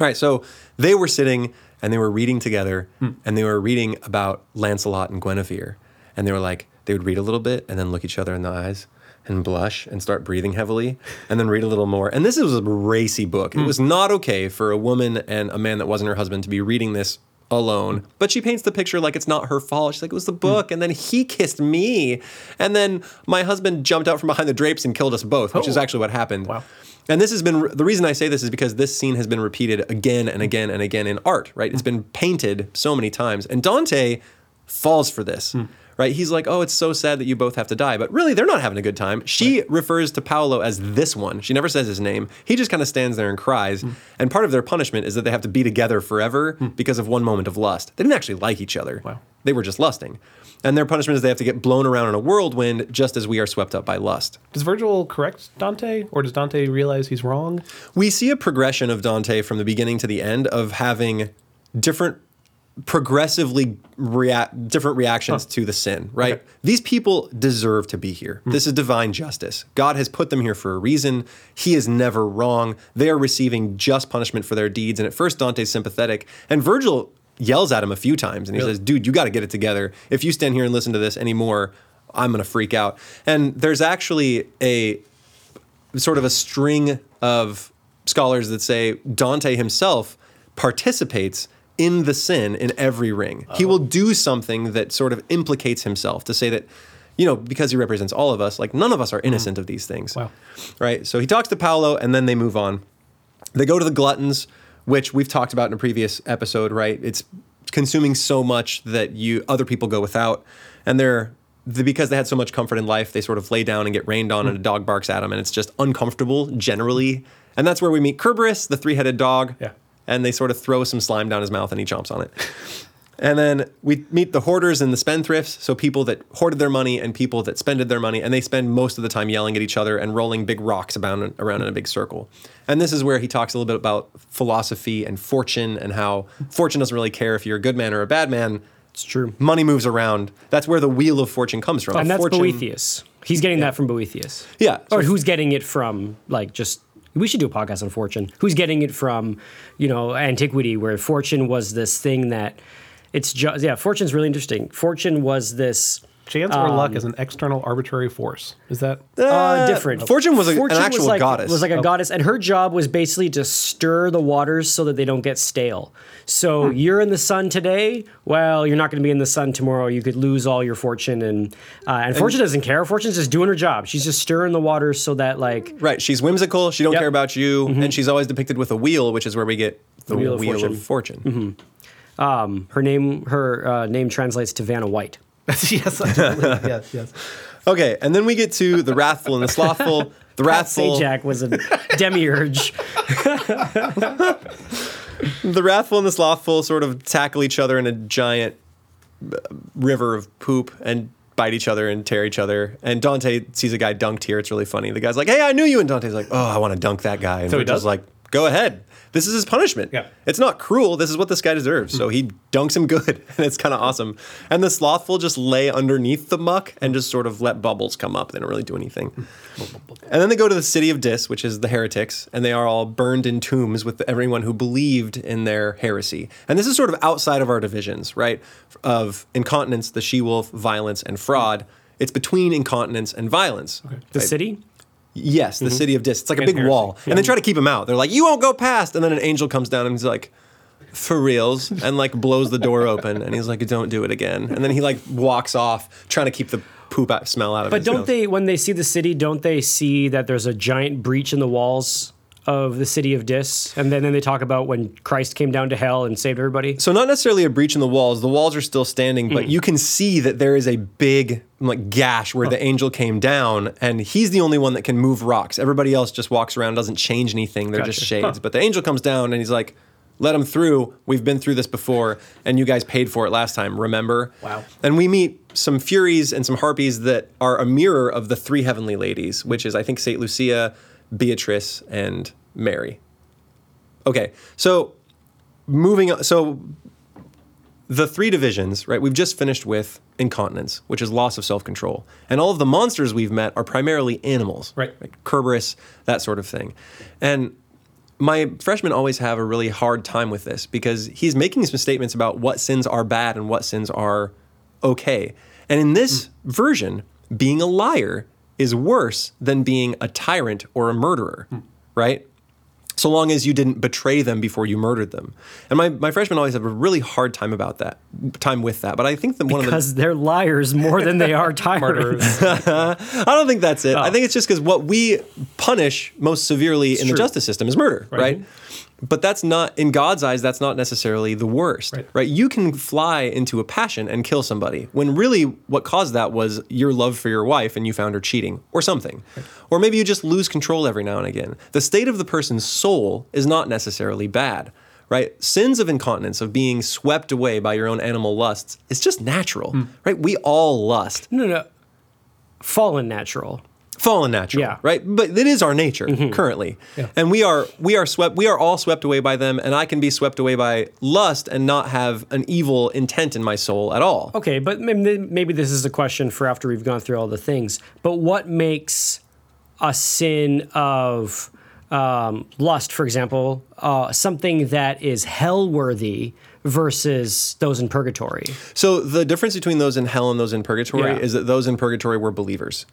All right, so they were sitting and they were reading together, Hmm. and they were reading about Lancelot and Guinevere, and they were like, they would read a little bit and then look each other in the eyes and blush and start breathing heavily, and then read a little more. And this was a racy book. Hmm. It was not okay for a woman and a man that wasn't her husband to be reading this alone. But she paints the picture like it's not her fault. She's like, it was the hmm. book. And then he kissed me. And then my husband jumped out from behind the drapes and killed us both, which is Oh. actually what happened. Wow. And this has been the reason I say this is because this scene has been repeated again and again and again in art, right? It's hmm. been painted so many times. And Dante falls for this, hmm. Right? He's like, oh, it's so sad that you both have to die. But really, they're not having a good time. She refers to Paolo as this one. She never says his name. He just kind of stands there and cries. Hmm. And part of their punishment is that they have to be together forever hmm. because of one moment of lust. They didn't actually like each other. Wow. They were just lusting. And their punishment is they have to get blown around in a whirlwind just as we are swept up by lust. Does Virgil correct Dante, or does Dante realize he's wrong? we see a progression of Dante from the beginning to the end of having different progressively react different reactions to the sin, right? Okay. These people deserve to be here. Hmm. This is divine justice. God has put them here for a reason. He is never wrong. They are receiving just punishment for their deeds. And at first Dante's sympathetic, and Virgil yells at him a few times and he Really? says, "Dude, you got to get it together. If you stand here and listen to this anymore, I'm going to freak out." And there's actually a sort of a string of scholars that say Dante himself participates in the sin in every ring. He will do something that sort of implicates himself to say that, you know, because he represents all of us, like none of us are innocent of these things. Wow. Right? So he talks to Paolo and then they move on. They go to the gluttons, which we've talked about in a previous episode, right? It's consuming so much that you other people go without, and they're the, because they had so much comfort in life, they sort of lay down and get rained on, and a dog barks at them, and it's just uncomfortable generally. And that's where we meet Kerberos, the three-headed dog. Yeah. And they sort of throw some slime down his mouth, and he chomps on it. And then we meet the hoarders and the spendthrifts, so people that hoarded their money and people that spended their money, and they spend most of the time yelling at each other and rolling big rocks around, around in a big circle. And this is where he talks a little bit about philosophy and fortune and how fortune doesn't really care if you're a good man or a bad man. It's true. Money moves around. That's where the wheel of fortune comes from. And that's fortune, Boethius. He's getting that from Boethius. Yeah. Or so who's getting it from, like, just. We should do a podcast on fortune. Who's getting it from, you know, antiquity, where fortune was this thing that it's just, yeah, fortune's really interesting. Fortune was this. Chance or luck is an external arbitrary force. Is that? Uh, different. Fortune was a- an actual like, goddess. Was like a Oh. goddess, and her job was basically to stir the waters so that they don't get stale. So you're in the sun today. Well, you're not going to be in the sun tomorrow. You could lose all your fortune, and uh, and, Fortune doesn't care. Fortune's just doing her job. She's just stirring the waters so that like Right. She's whimsical. She don't Yep. care about you, and she's always depicted with a wheel, which is where we get the Wheel wheel, of of fortune. um, her name her uh, name translates to Vanna White. yes, absolutely. yes, yes. Okay, and then we get to the wrathful and the slothful. The wrathful, Sajak was a demiurge. the wrathful and the slothful sort of tackle each other in a giant uh, river of poop and bite each other and tear each other. And Dante sees a guy dunked here. It's really funny. The guy's like, "Hey, I knew you," and Dante's like, "Oh, I want to dunk that guy." And So he does? like, "Go ahead." This is his punishment. Yeah. It's not cruel. This is what this guy deserves. So hmm. he dunks him good, and it's kind of awesome. And the slothful just lay underneath the muck and just sort of let bubbles come up. They don't really do anything. And then they go to the city of Dis, which is the heretics, and they are all burned in tombs with everyone who believed in their heresy. And this is sort of outside of our divisions, right? Of incontinence, the she wolf, violence, and fraud. It's between incontinence and violence. The city. Yes, the mm-hmm. city of Dis. It's like a big wall. And they try to keep him out. They're like, you won't go past. And then an angel comes down and he's like, for reals, and like blows the door open. And he's like, don't do it again. And then he like walks off, trying to keep the poop out, smell out of But don't nose. they, when they see the city, don't they see that there's a giant breach in the walls of the city of Dis? And then, then they talk about when Christ came down to hell and saved everybody. So not necessarily a breach in the walls. The walls are still standing, Mm. but you can see that there is a big like gash where the angel came down, and he's the only one that can move rocks. Everybody else just walks around, doesn't change anything. They're just shades. Huh. But the angel comes down and he's like, "Let him through. We've been through this before, and you guys paid for it last time. Remember?" Wow. And we meet some Furies and some Harpies that are a mirror of the three heavenly ladies, which is I think Saint Lucia, Beatrice, and Mary. Okay, so moving on. So the three divisions, right? We've just finished with incontinence, which is loss of self control. And all of the monsters we've met are primarily animals, Right. Like Kerberos, that sort of thing. And my freshmen always have a really hard time with this because he's making some statements about what sins are bad and what sins are okay. And in this hmm. version, being a liar is worse than being a tyrant or a murderer, hmm. right? So long as you didn't betray them before you murdered them. And my, my freshmen always have a really hard time about that, time with that. But I think that one of the Because they're liars more than they are tyrants. I don't think that's it. I oh. think it's just because what we punish most severely in the justice system is murder, right? Right. But that's not in God's eyes. That's not necessarily the worst, Right. right? You can fly into a passion and kill somebody when really what caused that was your love for your wife and you found her cheating or something, or maybe you just lose control every now and again. The state of the person's soul is not necessarily bad. Right? Sins of incontinence, of being swept away by your own animal lusts, is just natural, Hmm. right? We all lust no, no. Fallen natural. Fallen natural Yeah. right but it is our nature currently and we are we are swept we are all swept away by them and i can be swept away by lust and not have an evil intent in my soul at all Okay, but maybe this is a question for after we've gone through all the things. But what makes a sin of um, lust, for example, uh, something that is hell worthy versus those in purgatory? so the difference between those in hell and those in purgatory Yeah. is that those in purgatory were believers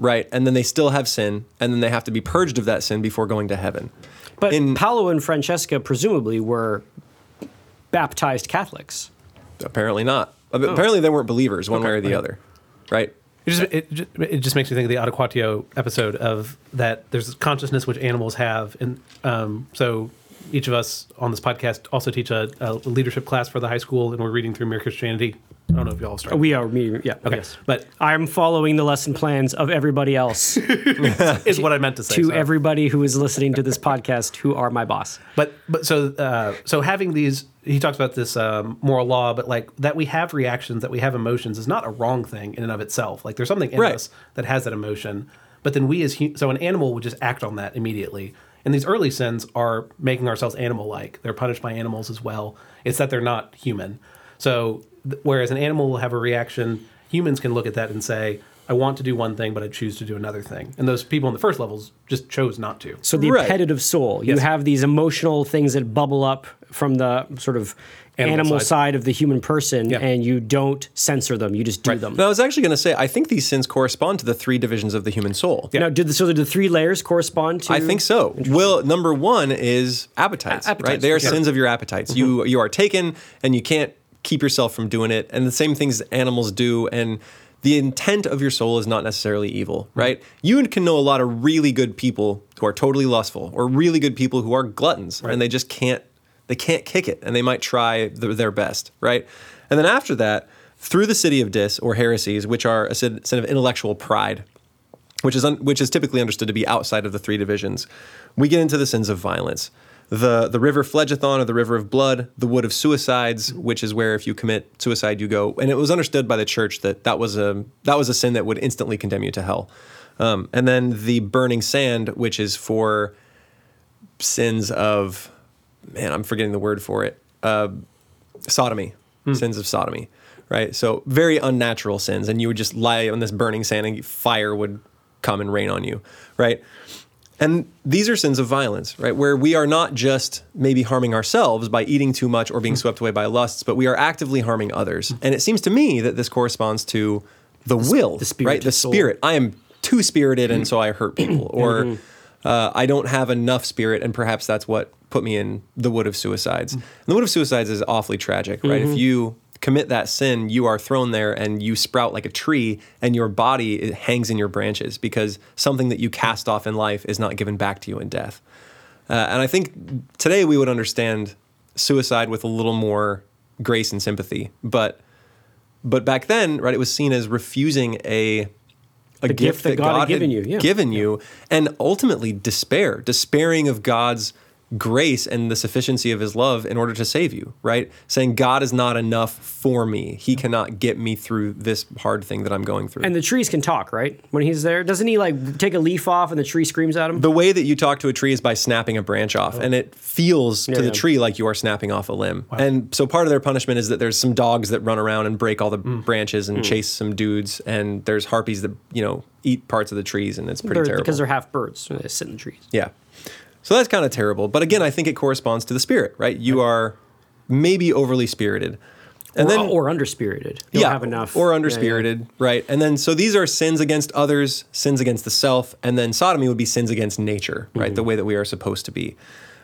right and then they still have sin and then they have to be purged of that sin before going to heaven But In- Paolo and Francesca presumably were baptized Catholics. apparently not apparently they weren't believers one way or the right. other right It just, it, ju- it just makes me think of the Adequatio episode of that there's this consciousness which animals have. And um, so each of us on this podcast also teach a, a leadership class for the high school, and we're reading through Mere Christianity. I don't know if y'all started. We are, me, yeah. okay. Yes. But I'm following the lesson plans of everybody else is what I meant to say. to so. everybody who is listening to this podcast who are my boss. But but so uh, so having these, he talks about this um, moral law, but like that we have reactions, that we have emotions, is not a wrong thing in and of itself. Like there's something in Right. us that has that emotion, but then we as so an animal would just act on that immediately. And these early sins are making ourselves animal-like. They're punished by animals as well. It's that they're not human. So th- whereas an animal will have a reaction, humans can look at that and say. I want to do one thing, but I choose to do another thing. And those people in the first levels just chose not to. So the Right. appetitive soul. You Yes. have these emotional things that bubble up from the sort of animal, Animal side. side. of the human person, Yeah. and you don't censor them. You just do them. now i was actually going to say i think these sins correspond to the three divisions of the human soul Now, did the, so do the three layers correspond to? I think so. Well, number one is appetites, A- appetites, right? They are sure. sins of your appetites. You mm-hmm. you are taken, and you can't keep yourself from doing it. And the same things animals do. And the intent of your soul is not necessarily evil, mm-hmm. right? You can know a lot of really good people who are totally lustful, or really good people who are gluttons, and they just can't they can't kick it, and they might try th- their best, right? And then after that, through the city of dis or heresies, which are a sin, sin of intellectual pride, which is un, which is typically understood to be outside of the three divisions. We get into the sins of violence. The the river Phlegethon or the river of blood, the wood of suicides, which is where if you commit suicide you go. And it was understood by the church that that was a that was a sin that would instantly condemn you to hell. Um, and then the burning sand, which is for sins of man, I'm forgetting the word for it. Uh, sodomy, hmm. sins of sodomy, right? So very unnatural sins, and you would just lie on this burning sand, and fire would come and rain on you, right? And these are sins of violence, right? Where we are not just maybe harming ourselves by eating too much or being hmm. swept away by lusts, but we are actively harming others. And it seems to me that this corresponds to the, will, the spirit, right? the The soul. spirit. I am too spirited, and so I hurt people, or mm-hmm. Uh, I don't have enough spirit, and perhaps that's what put me in the wood of suicides. And the wood of suicides is awfully tragic, right? If you commit that sin, you are thrown there and you sprout like a tree, and your body hangs in your branches because something that you cast off in life is not given back to you in death. Uh, and I think today we would understand suicide with a little more grace and sympathy, but but back then, right, it was seen as refusing a a gift, gift that God had given you, yeah. given you, and ultimately despair, despairing of God's grace and the sufficiency of His love in order to save you, right? Saying God is not enough for me; He cannot get me through this hard thing that I'm going through. And the trees can talk, right? When he's there, doesn't he like take a leaf off and the tree screams at him? the way that you talk to a tree is by snapping a branch off, oh. and it feels to Yeah, the yeah. tree like you are snapping off a limb. And so part of their punishment is that there's some dogs that run around and break all the mm. branches and mm. chase some dudes, and there's harpies that you know eat parts of the trees, and it's pretty They're- terrible. because they're half birds. so They sit in the trees. Yeah. So that's kind of terrible. But again, I think it corresponds to the spirit, right? You are maybe overly spirited. And or, then or underspirited. You don't have enough. or yeah, yeah. right? And then so these are sins against others, sins against the self, and then sodomy would be sins against nature, right? Mm-hmm. The way that we are supposed to be.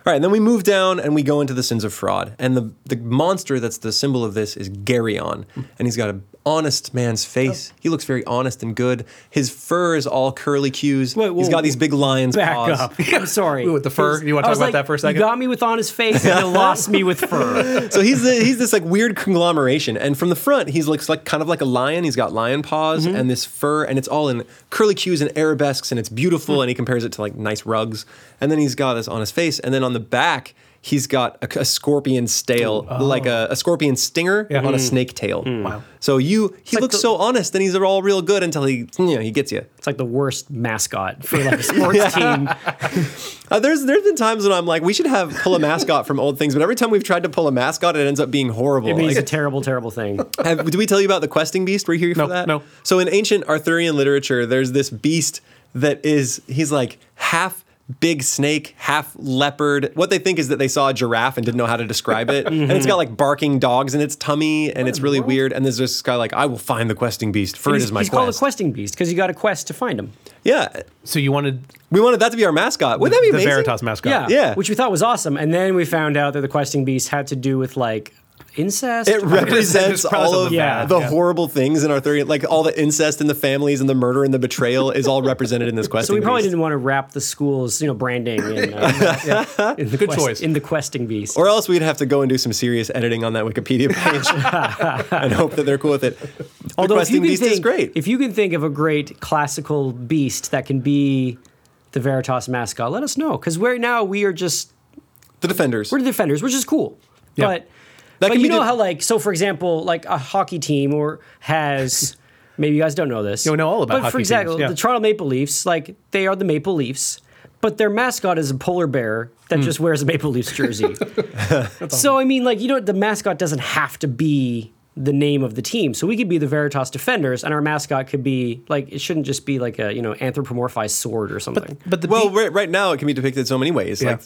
All right, and then we move down and we go into the sins of fraud. And the the monster that's the symbol of this is Geryon, Hmm. and he's got a honest man's face. Oh. He looks very honest and good. His fur is all curly cues. Wait, he's whoa, got these big lion's Back paws. up. I'm sorry. Ooh, with the fur? You wanna I talk was about like, that for a second? You got me with on his face and you lost me with fur. So he's the, he's this like weird conglomeration, and from the front he looks like kind of like a lion. He's got lion paws Mm-hmm. and this fur, and it's all in curly cues and arabesques, and it's beautiful. Hmm. And he compares it to like nice rugs, and then he's got this on his face, and then on the back he's got a, a scorpion stale, like a, a scorpion stinger Yeah. on a snake tail. Wow. So you he like looks the- so honest, and he's all real good until he you know he gets you. It's like the worst mascot for like a sports team. Uh, there's there's been times when I'm like, we should have pull a mascot from old things, but every time we've tried to pull a mascot, it ends up being horrible. It means Like- a terrible, terrible thing. Have, did we tell you about the questing beast? Were you here No, for that? no. So in ancient Arthurian literature, there's this beast that is he's like half big snake, half leopard. What they think is that they saw a giraffe and didn't know how to describe it, and it's got like barking dogs in its tummy, and it's really weird. And there's this guy like, I will find the questing beast, for it he's is my he's called a questing beast because you got a quest to find him. yeah, So you wanted we wanted that to be our mascot. Wouldn't that be amazing? the? Veritas mascot? Yeah, Yeah. which we thought was awesome. And then we found out that the questing beast had to do with like incest. It represents It's all of something bad, the yeah. horrible things in Arthurian, like all the incest and the families and the murder and the betrayal is all represented in this questing so we probably beast. didn't want to wrap the school's, you know, branding in, uh, in the Good quest- choice. in the questing beast. Or else we'd have to go and do some serious editing on that Wikipedia page and hope that they're cool with it. The Although if you questing can beast think, is great. if you can think of a great classical beast that can be the Veritas mascot, let us know because right now we are just the defenders. we're the defenders, which is cool. Yeah. But That but you know the- how like so for example like a hockey team or has maybe you guys don't know this. We know all about But for example, yeah. the Toronto Maple Leafs like they are the Maple Leafs, but their mascot is a polar bear that hmm. just wears a Maple Leafs jersey. so I mean like you know the mascot doesn't have to be the name of the team. So we could be the Veritas Defenders, and our mascot could be like it shouldn't just be like a you know anthropomorphized sword or something. But the well, be- right, right now it can be depicted so many ways, Yeah. like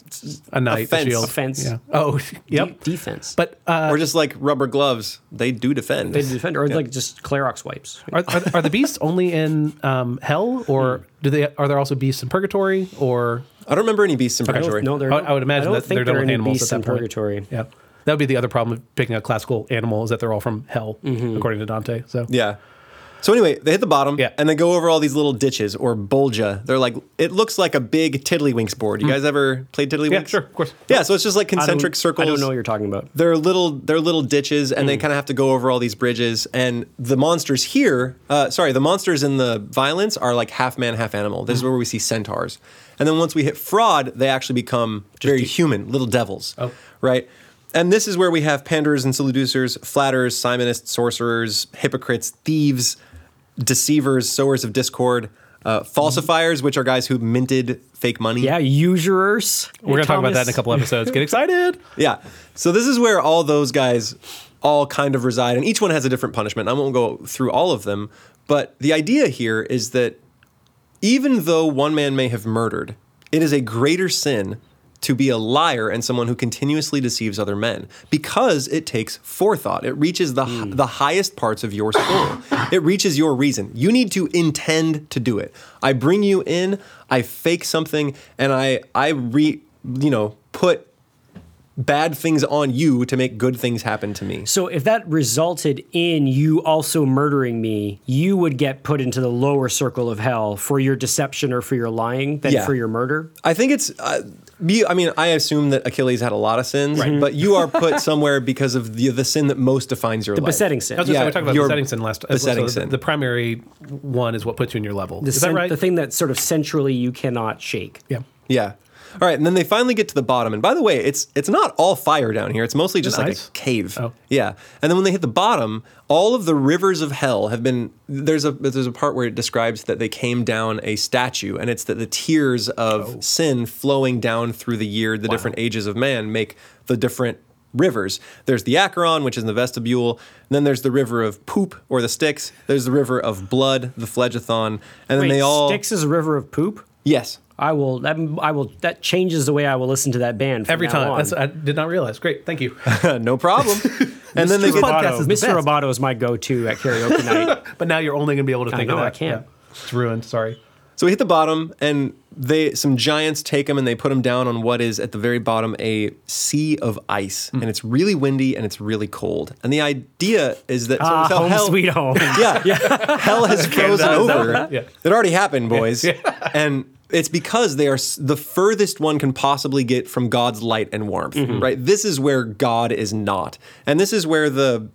a knight, a fence. shield, A fence. Yeah. Oh, De- yep. defense. But uh, or just like rubber gloves. They do defend. they defend or like just Clorox wipes. are, are, are the beasts only in um, hell, or do they? Are there also beasts in purgatory, or I don't remember any beasts in I purgatory. No, they're. I, I would imagine I don't that think they're done there are with any animals beasts at in point. purgatory. Yeah, that would be the other problem of picking a classical animal is that they're all from hell, according to Dante. So Yeah. So anyway, they hit the bottom Yeah. and they go over all these little ditches or bolgia. They're like it looks like a big tiddlywinks board. You guys ever played tiddlywinks? Hmm. yeah, sure, of course. Yeah, so it's just like I concentric circles. I don't know what you're talking about. they're little they're little ditches and they Hmm. kind of have to go over all these bridges and the monsters here uh, sorry the monsters in the violence are like half man half animal Hmm. this is where we see centaurs and then once we hit fraud they actually become very human little devils Oh. right and this is where we have panders and seducers flatters simonists sorcerers hypocrites thieves deceivers sowers of discord uh, falsifiers which are guys who minted fake money Yeah, usurers. We're gonna talk about that in a couple episodes. Get excited! Yeah. So this is where all those guys all kind of reside, and each one has a different punishment. I won't go through all of them, but the idea here is that even though one man may have murdered, it is a greater sin to be a liar and someone who continuously deceives other men because it takes forethought. It reaches the the highest parts of your soul. it reaches your reason. You need to intend to do it. I bring you in, I fake something and I I re you know, put bad things on you to make good things happen to me. So if that resulted in you also murdering me, you would get put into the lower circle of hell for your deception or for your lying than Yeah. for your murder. I think it's. Uh, be, I mean, I assume that Achilles had a lot of sins, but you are put somewhere because of the the sin that most defines your The life. besetting sin. I was gonna Yeah, say, we talked about besetting sin last. besetting so the- sin. The, primary one is what puts you in your level. The, is cen- that right? the thing that sort of centrally you cannot shake. yeah. Yeah. All right, and then they finally get to the bottom. And by the way, it's it's not all fire down here. It's mostly just like a cave. Oh. Yeah. And then when they hit the bottom, all of the rivers of hell have been there's a there's a part where it describes that they came down a statue and it's that the tears of Oh. sin flowing down through the year, the different ages of man make the different rivers. There's the Acheron, which is in the vestibule. Then there's the river of poop or the Styx. There's the river of blood, the Phlegethon. And then Wait, they all Styx is a river of poop. Yes. I will. That, I will. That changes the way I will listen to that band from Every now time. on. That's, I did not realize. Great. Thank you. no problem. And then they Mr. get, Podcast is the Mr. best. Roboto is my go-to at karaoke night. But now you're only going to be able to think know, of that. I can't. Yeah. It's ruined. Sorry. So we hit the bottom, and they some giants take him and they put him down on what is at the very bottom a sea of ice, Hmm. and it's really windy and it's really cold. And the idea is that so, Ah, so home hell, sweet home. yeah, hell has frozen over. Yeah. It already happened, boys, and it's because they are the furthest one can possibly get from God's light and warmth. Mm-hmm. Right, this is where God is not, and this is where the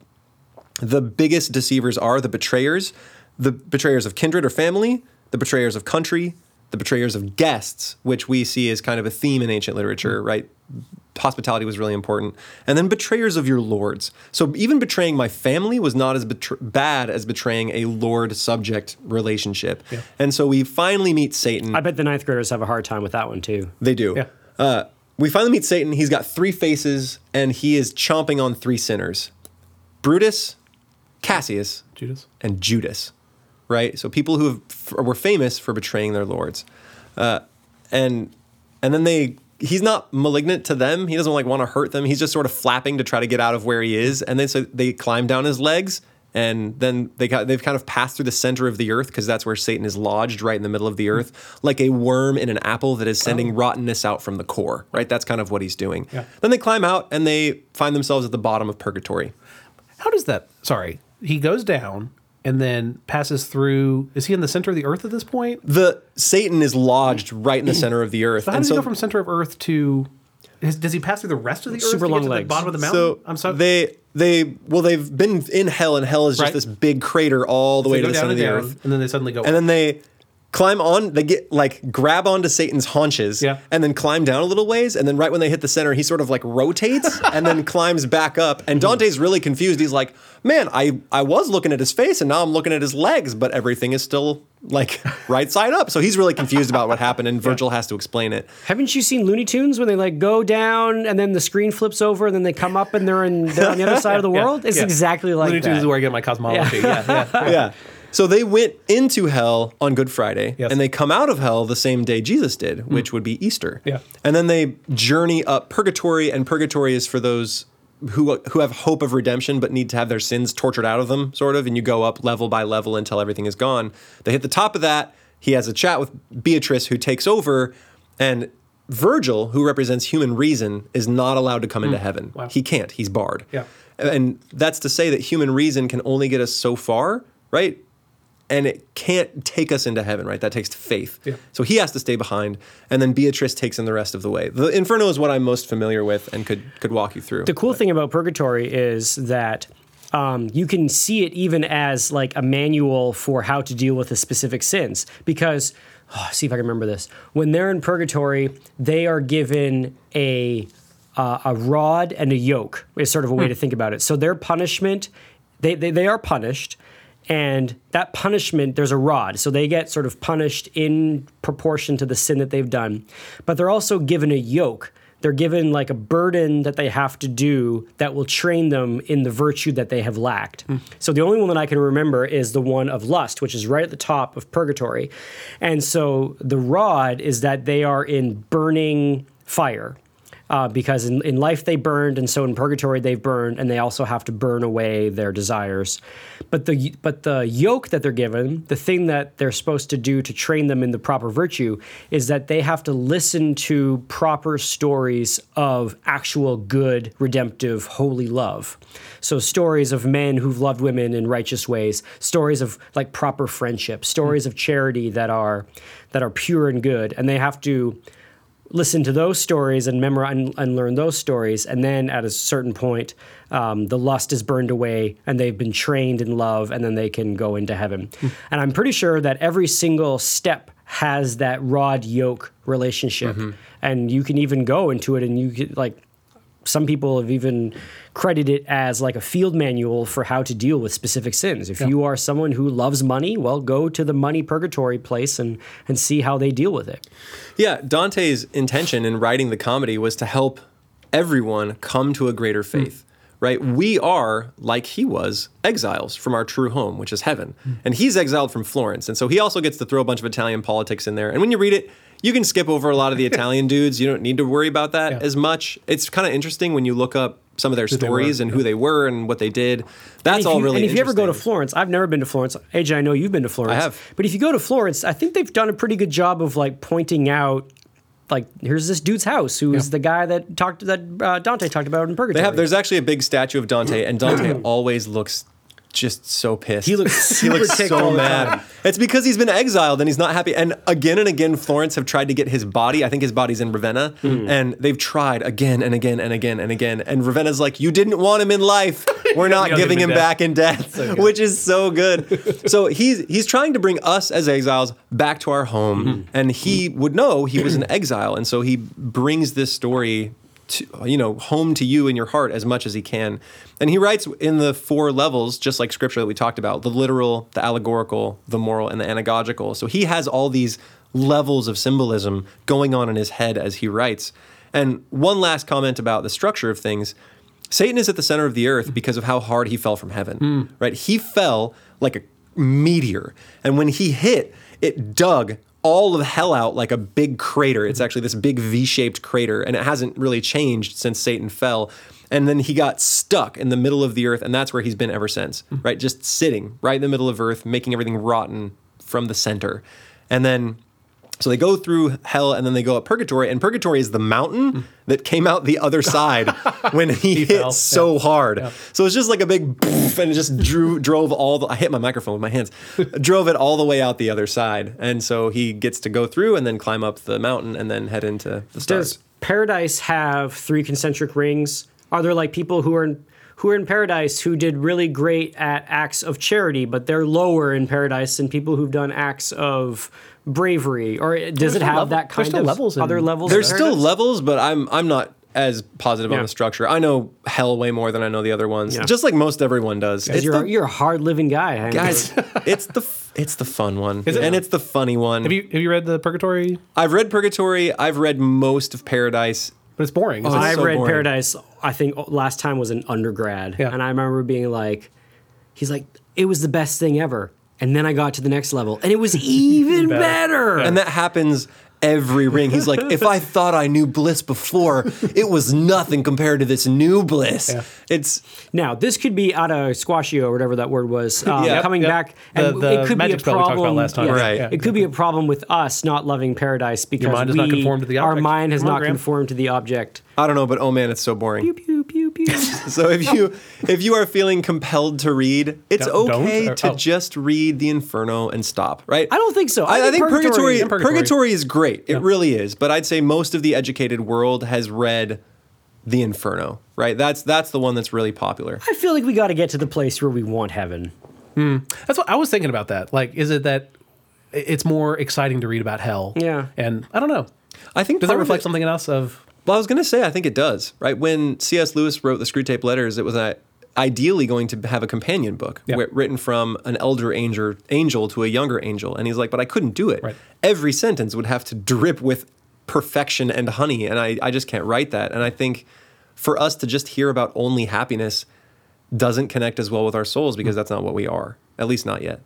the biggest deceivers are the betrayers, the betrayers of kindred or family, the betrayers of country, the betrayers of guests, which we see as kind of a theme in ancient literature, right? Hospitality was really important. And then betrayers of your lords. So even betraying my family was not as betr- bad as betraying a lord subject relationship. And so we finally meet Satan. I bet the ninth graders have a hard time with that one too. They do. Yeah. Uh, we finally meet Satan. He's got three faces, and he is chomping on three sinners: Brutus, Cassius, Judas. and Judas. Right. So people who have, f- were famous for betraying their lords, uh, and and then they. He's not malignant to them. He doesn't like want to hurt them. He's just sort of flapping to try to get out of where he is. And then so they climb down his legs, and then they got, they've kind of passed through the center of the earth because that's where Satan is lodged, right in the middle of the earth, like a worm in an apple that is sending rottenness out from the core. Right, that's kind of what he's doing. Yeah. Then they climb out and they find themselves at the bottom of purgatory. How does that? Sorry. He goes down and then passes through. Is he in the center of the earth at this point? The Satan is lodged right in the center of the earth, So how and does so he go from center of earth to? Is, does he pass through the rest of the earth Super to long get to legs. the bottom of the mountain? So I'm sorry. they they well they've been in hell and hell is just Right. this big crater all the way they to the center of the down, earth, and then they suddenly go. and then they climb on. They get like grab onto Satan's haunches, Yeah. and then climb down a little ways, and then right when they hit the center, he sort of like rotates and then climbs back up. And Dante's really confused. He's like, "Man, I I was looking at his face, and now I'm looking at his legs, but everything is still like right side up." So he's really confused about what happened, and Virgil has to explain it. Haven't you seen Looney Tunes when they like go down and then the screen flips over and then they come up and they're in they're on the other side of the Yeah, world? It's yeah. exactly like Looney Tunes that. is where I get my cosmology. Yeah, yeah. So they went into hell on Good Friday, Yes. and they come out of hell the same day Jesus did, hmm. which would be Easter. Yeah. And then they journey up purgatory, and purgatory is for those who who have hope of redemption but need to have their sins tortured out of them, sort of. And you go up level by level until everything is gone. They hit the top of that. He has a chat with Beatrice, who takes over, and Virgil, who represents human reason, is not allowed to come hmm. into heaven. Wow. He can't. He's barred. Yeah. And that's to say that human reason can only get us so far, right? And it can't take us into heaven, right? That takes faith. Yeah. So he has to stay behind, and then Beatrice takes him the rest of the way. The Inferno is what I'm most familiar with and could could walk you through. The cool thing about Purgatory is that um, you can see it even as like a manual for how to deal with the specific sins. Because, oh, see if I can remember this. When they're in Purgatory, they are given a uh, a rod and a yoke. Is sort of a way to think about it. So their punishment, they, they they are punished. And that punishment, there's a rod. So they get sort of punished in proportion to the sin that they've done. But they're also given a yoke they're given like a burden that they have to do that will train them in the virtue that they have lacked. Hmm. So the only one that I can remember is the one of lust, which is right at the top of purgatory. And so the rod is that they are in burning fire. Uh, because in, in life they burned, and so in purgatory they've burned, and they also have to burn away their desires. But the but the yoke that they're given, the thing that they're supposed to do to train them in the proper virtue, is that they have to listen to proper stories of actual good, redemptive, holy love. So stories of men who've loved women in righteous ways, stories of like proper friendship, stories of charity that are that are pure and good, and they have to listen to those stories and memorize and, and learn those stories. And then at a certain point um, the lust is burned away and they've been trained in love and then they can go into heaven. And i'm pretty sure that every single step has that rod yoke relationship. And you can even go into it and you get like some people have even credited it as like a field manual for how to deal with specific sins. If you are someone who loves money, well, go to the money purgatory place and and see how they deal with it. Yeah, Dante's intention in writing the comedy was to help everyone come to a greater hmm. faith. Right? We are, like he was, exiles from our true home, which is heaven. Hmm. And he's exiled from Florence. And so he also gets to throw a bunch of Italian politics in there. And when you read it, you can skip over a lot of the Italian dudes. You don't need to worry about that Yeah. as much. It's kind of interesting when you look up some of their they stories were, and who they were and what they did. That's all you, really. And if you ever go to. Florence, I've never been to Florence. AJ, I know you've been to Florence. I have. But if you go to Florence, I think they've done a pretty good job of like pointing out, like, here's this dude's house, who is Yeah. the guy that talked that uh, Dante talked about in Purgatory. They have. There's actually a big statue of Dante, and Dante always looks just so pissed. He looks he looks so mad. It's because he's been exiled and he's not happy. And again and again, Florence have tried to get his body. I think his body's in Ravenna, Hmm. and they've tried again and again and again and again. And Ravenna's like, "You didn't want him in life. We're not giving him him back in death," which is so good. so he's he's trying to bring us as exiles back to our home, Mm-hmm. and he would know he was an exile, and so he brings this story to, you know home to you in your heart as much as he can. And he writes in the four levels just like scripture that we talked about the literal the allegorical the moral and the anagogical. So he has all these levels of symbolism going on in his head as he writes. And one last comment about the structure of things. Satan is at the center of the earth because of how hard he fell from heaven hmm. right? He fell like a meteor. And when he hit it dug all of hell out like a big crater. It's mm-hmm. actually this big V-shaped crater, and it hasn't really changed since Satan fell. And then he got stuck in the middle of the earth, and that's where he's been ever since. Mm-hmm. Right, just sitting right in the middle of earth, making everything rotten from the center. And then so they go through hell and then they go up purgatory, and purgatory is the mountain that came out the other side when he, hit fell, so yeah. hard. So it's just like a big poof, and it just drew drove all the I hit my microphone with my hands. drove it all the way out the other side. And so he gets to go through and then climb up the mountain and then head into the stars. Does Paradise have three concentric rings? Are there like people who are in, who are in Paradise who did really great at acts of charity, but they're lower in Paradise than people who've done acts of bravery? Or does it have level- that kind of levels in- other levels? There's still Paradise? levels, but I'm I'm not as positive Yeah. on the structure. I know hell way more than I know the other ones. Yeah. Just like most everyone does. It's You're, the- you're a hard living guy. Hank. guys, it's the it's the fun one, it? and it's the funny one. Have you have you read the Purgatory? I've read Purgatory. I've read most of Paradise. But it's boring. Oh, isn't it's I so read boring. Paradise. I think last time was an undergrad, Yeah. and I remember being like, "He's like, it was the best thing ever." And then I got to the next level, and it was even Better. better. And that happens every ring. He's like, if I thought I knew bliss before, it was nothing compared to this new bliss. Yeah. It's Now, this could be out of squashio or whatever that word was um, Yeah. coming Yep. back, and the it could be a magic spell we talked problem. about last time. yeah, Right. Yeah, it could be a problem with us not loving paradise because mind we, not conform to the our mind has Come not Graham. conformed to the object. I don't know, but oh man, it's so boring. Pew pew pew pew. So if you if you are feeling compelled to read, it's Don't- don't? okay Or- to oh. just read the Inferno and stop. Right? I don't think so. I, I think Purgatory, and Purgatory Purgatory. is great. It really is. But I'd say most of the educated world has read the Inferno. Right? That's that's the one that's really popular. I feel like we got to get to the place where we want heaven. Hmm. That's what I was thinking about. That like, is it that it's more exciting to read about hell? Yeah. and I don't know. I think Does that part of reflect it- something in us? Of Well, I was going to say, I think it does, right? When C.S. Lewis wrote the Screwtape Letters, it was uh ideally going to have a companion book Yeah. written from an elder angel, angel to a younger angel. And he's like, but I couldn't do it. Right. Every sentence would have to drip with perfection and honey. And I, I just can't write that. And I think for us to just hear about only happiness doesn't connect as well with our souls because that's not what we are, at least not yet.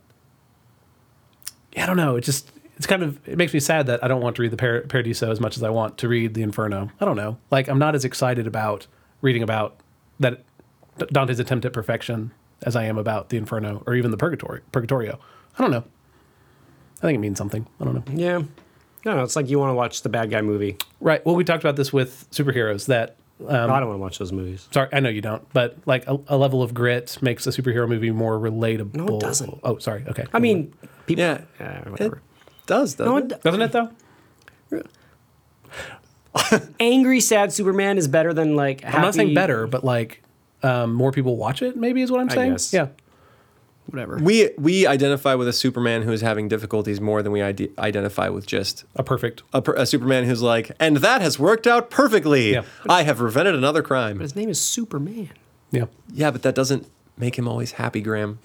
yeah, I don't know. It just it's kind of it makes me sad that I don't want to read the Par- Paradiso as much as I want to read the Inferno. I don't know. Like I'm not as excited about reading about that Dante's attempt at perfection as I am about the Inferno or even the Purgatory Purgatorio. I don't know. I think it means something. I don't know. Yeah. No, no, it's like you want to watch the bad guy movie. Right. Well, we talked about this with superheroes that um, I don't want to watch those movies. Sorry, I know you don't, but like a, a level of grit makes a superhero movie more relatable. No, it doesn't. Oh, sorry. Okay. I mean, people. Yeah. It whatever. Does, doesn't No, it? it- doesn't it though? angry, sad Superman is better than like. Happy, I'm not saying better, but like um, more people watch it. Maybe is what I'm saying. guess. Yeah. Whatever. We, we identify with a Superman who is having difficulties more than we ide- identify with just A perfect. a, per- a Superman who's like, and that has worked out perfectly. Yeah. I have prevented another crime. His name is Superman. Yeah. Yeah, but that doesn't make him always happy, Graham.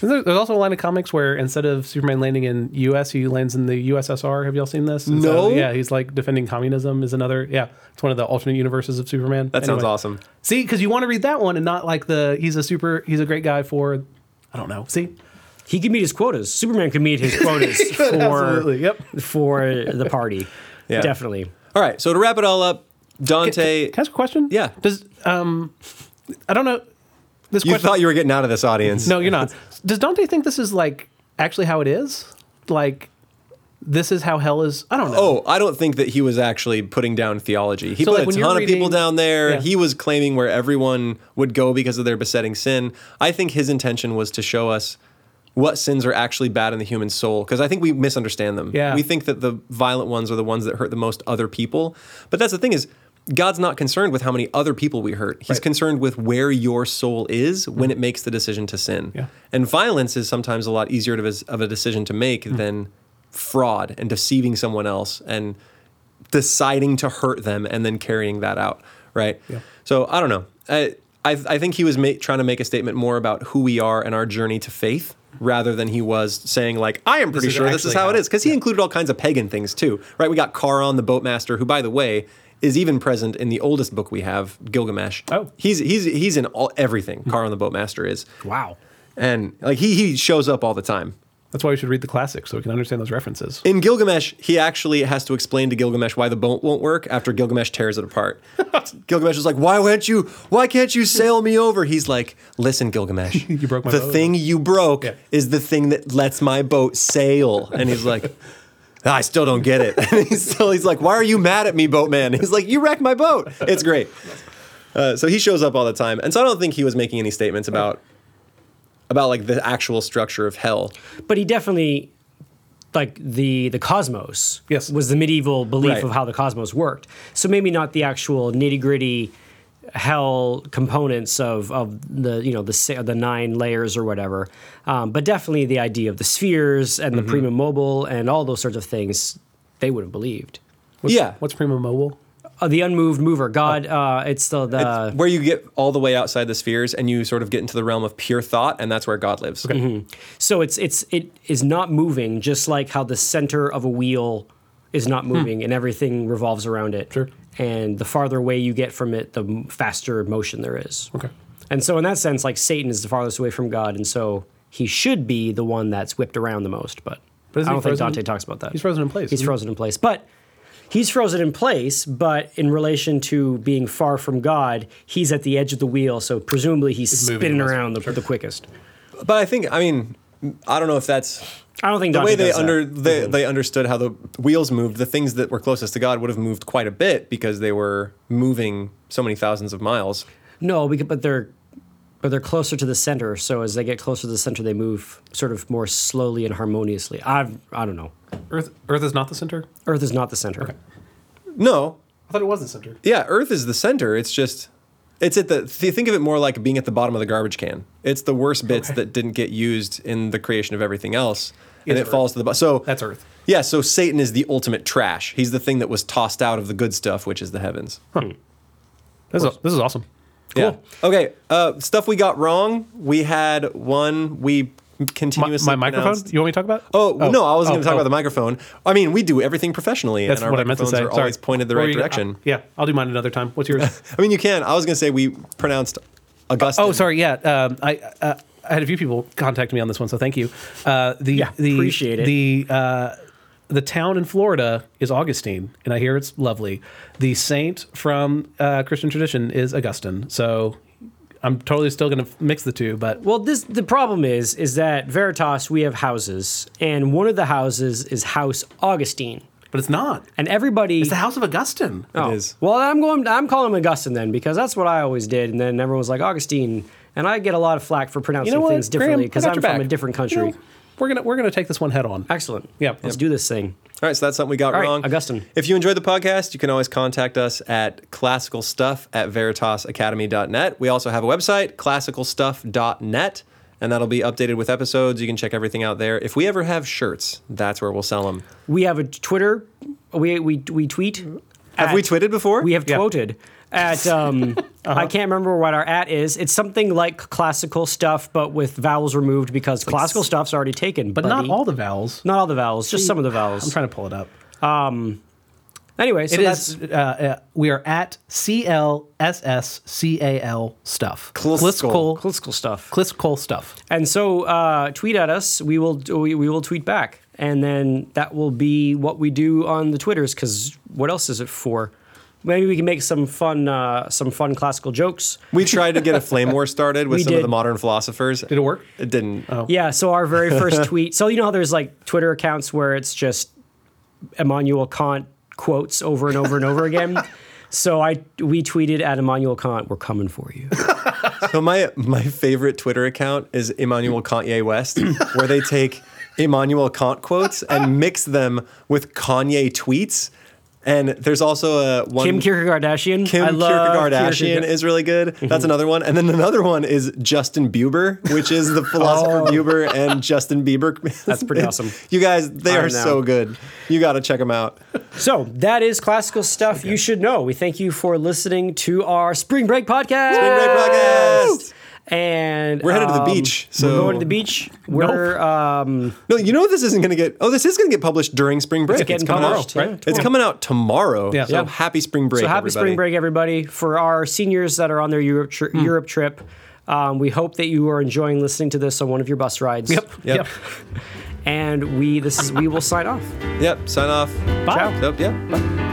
There's also a line of comics where instead of Superman landing in U.S., he lands in the USSR. Have y'all seen this? And so, No. yeah, he's like defending communism. Is another. Yeah, it's one of the alternate universes of Superman. That sounds awesome. See, because you want to read that one and not like the he's a super he's a great guy for. I don't know. See, He could meet his quotas. Superman could meet his quotas for absolutely. Yep. for the party. Yeah. Definitely. All right, so to wrap it all up, Dante, Can I ask a question? Yeah. Does um, I don't know. This you question. thought you were getting out of this audience. no, you're not. Does Dante think this is like actually how it is? Like, this is how hell is. I don't know. Oh, I don't think that he was actually putting down theology. He So, put like, a ton you're of people down there. Yeah. He was claiming where everyone would go because of their besetting sin. I think his intention was to show us what sins are actually bad in the human soul because I think we misunderstand them. Yeah. We think that the violent ones are the ones that hurt the most other people. But that's the thing is God's not concerned with how many other people we hurt. He's Right. Mm-hmm. concerned with where your soul is when it makes the decision to sin. Yeah. And violence is sometimes a lot easier to, of a decision to make Mm. than fraud and deceiving someone else and deciding to hurt them and then carrying that out, right? Yeah. So I don't know. I I, I think he was ma- trying to make a statement more about who we are and our journey to faith rather than he was saying like I am pretty is sure this is actually how it is because he included all kinds of pagan things too, right? We got Charon the boatmaster who by the way is even present in the oldest book we have, Gilgamesh. Oh. He's he's he's in all everything. Hmm. Charon the boatmaster is. Wow. And like he he shows up all the time. That's why we should read the classics so we can understand those references. In Gilgamesh, he actually has to explain to Gilgamesh why the boat won't work after Gilgamesh tears it apart. Gilgamesh is like, "Why won't you? Why can't you sail me over?" He's like, "Listen, Gilgamesh, You broke my the boat." thing you broke Yeah. is the thing that lets my boat sail." And he's like, "I still don't get it." And he's still he's like, "Why are you mad at me, boatman?" He's like, "You wrecked my boat." It's great. Uh, so he shows up all the time, and so I don't think he was making any statements about about like the actual structure of hell. But he definitely like the the cosmos Yes. was the medieval belief Right. of how the cosmos worked. So maybe not the actual nitty gritty hell components of, of the you know the the nine layers or whatever, um, but definitely the idea of the spheres and Mm-hmm. the prima mobile and all those sorts of things they would have believed. yeah, What's Prima Mobile? Uh, the unmoved mover, God. Uh, it's the the It's where you get all the way outside the spheres and you sort of get into the realm of pure thought, and that's where God lives. So it's it's it is not moving, just like how the center of a wheel is not moving and everything revolves around it. Sure. And the farther away you get from it, the faster motion there is. Okay. And so in that sense, like Satan is the farthest away from God, and so he should be the one that's whipped around the most. But, But I don't think frozen- Dante talks about that. He's frozen in place. He's isn't he? frozen in place, but. He's frozen in place, but in relation to being far from God, he's at the edge of the wheel, so presumably he's moving spinning around the, the quickest. But I think, I mean, I don't know if that's I don't think the Dante way they does that. under they, they understood how the wheels moved. The things that were closest to God would have moved quite a bit because they were moving so many thousands of miles. No, because, but they're but they're closer to the center. So as they get closer to the center, they move sort of more slowly and harmoniously. I I don't know. Earth, Earth is not the center? Earth is not the center. No, I thought it was the center. yeah, Earth is the center. It's just it's at the th- think of it more like being at the bottom of the garbage can. It's the worst bits Okay. that didn't get used in the creation of everything else, and It's it falls to the bottom. So That's Earth. Yeah, so Satan is the ultimate trash. He's the thing that was tossed out of the good stuff, which is the heavens. This is, this is awesome. Yeah. Okay. Uh, stuff we got wrong. We had one we My, continuously. my microphone? You want me to talk about? Oh, no, I was going oh, to talk oh. about the microphone. I mean, we do everything professionally, That's and our what I meant to say. are Sorry. always pointed the What right you- direction. uh, yeah, I'll do mine another time. What's yours? I mean, you can. I was going to say we pronounced Augustine. oh, sorry. Yeah, um, I uh, I had a few people contact me on this one, so thank you. Uh, the Yeah, the appreciate it. the uh, the town in Florida is Augustine, and I hear it's lovely. The saint from uh, Christian tradition is Augustine. So I'm totally still going to mix the two, but Well, this the problem is is that Veritas we have houses, and one of the houses is House Augustine, but it's not. and everybody. It's the House of Augustine. Oh. is. Well, I'm going. I'm calling him Augustine then because that's what I always did, and then everyone was like Augustine, and I get a lot of flack for pronouncing You know things differently I because got I'm your from back. a different You country. know, we're gonna we're gonna take this one head on. Excellent. Yeah. let's do this thing. All right, so that's something we got All right, wrong. Augustine. If you enjoyed the podcast, you can always contact us at classicalstuff at veritasacademy.net. We also have a website, classicalstuff.net, and that'll be updated with episodes. You can check everything out there. If we ever have shirts, that's where we'll sell them. We have a Twitter. We we we tweet. Have at- we tweeted before? We have Yeah. quoted at. Um, I can't remember what our at is. It's something like classical stuff, but with vowels removed because classical stuff's already taken. but not all the vowels. Not all the vowels, just some of the vowels. I'm trying to pull it up. Um. anyway, so It that's is. Uh, uh, we are at C L S S C A L stuff. Cliskal. classical stuff. Cliskal stuff. And so uh, tweet at us. We will we, we will tweet back, and then that will be what we do on the Twitters. Because what else is it for? Maybe we can make some fun uh, some fun classical jokes. We tried to get a flame war started with We some of the modern philosophers. Did it work? It didn't. Oh. Yeah, so our very first tweet. So you know how there's like Twitter accounts where it's just Immanuel Kant quotes over and over and over again. So I we tweeted at Immanuel Kant, "We're coming for you." So my my favorite Twitter account is Emmanuel Kanye West, where they take Immanuel Kant quotes and mix them with Kanye tweets. And there's also a one Kim Kierkegaardashian. Kim I love Kierkegaardashian is really good. That's mm-hmm. another one. And then another one is Justin Bieber, which is the philosopher oh. Bieber and Justin Bieber. That's pretty awesome. You guys, they are know. so good. You got to check them out. So that is classical stuff you should know. We thank you for listening to our Spring Break podcast. Spring Break Podcast. And We're headed to the um, beach. we're So going to the beach. We're um, No, you know this isn't going to get. Oh, this is going to get published during spring break. getting coming published, out, yeah, It's coming out tomorrow. Yeah. So Yeah. happy spring break. so happy everybody. spring break, everybody! For our seniors that are on their Europe tri- Hmm. Europe trip, um, we hope that you are enjoying listening to this on one of your bus rides. Yep. Yep. yep. And we this is we will sign off. Yep. Sign off. Ciao. Yep. Yeah. Bye.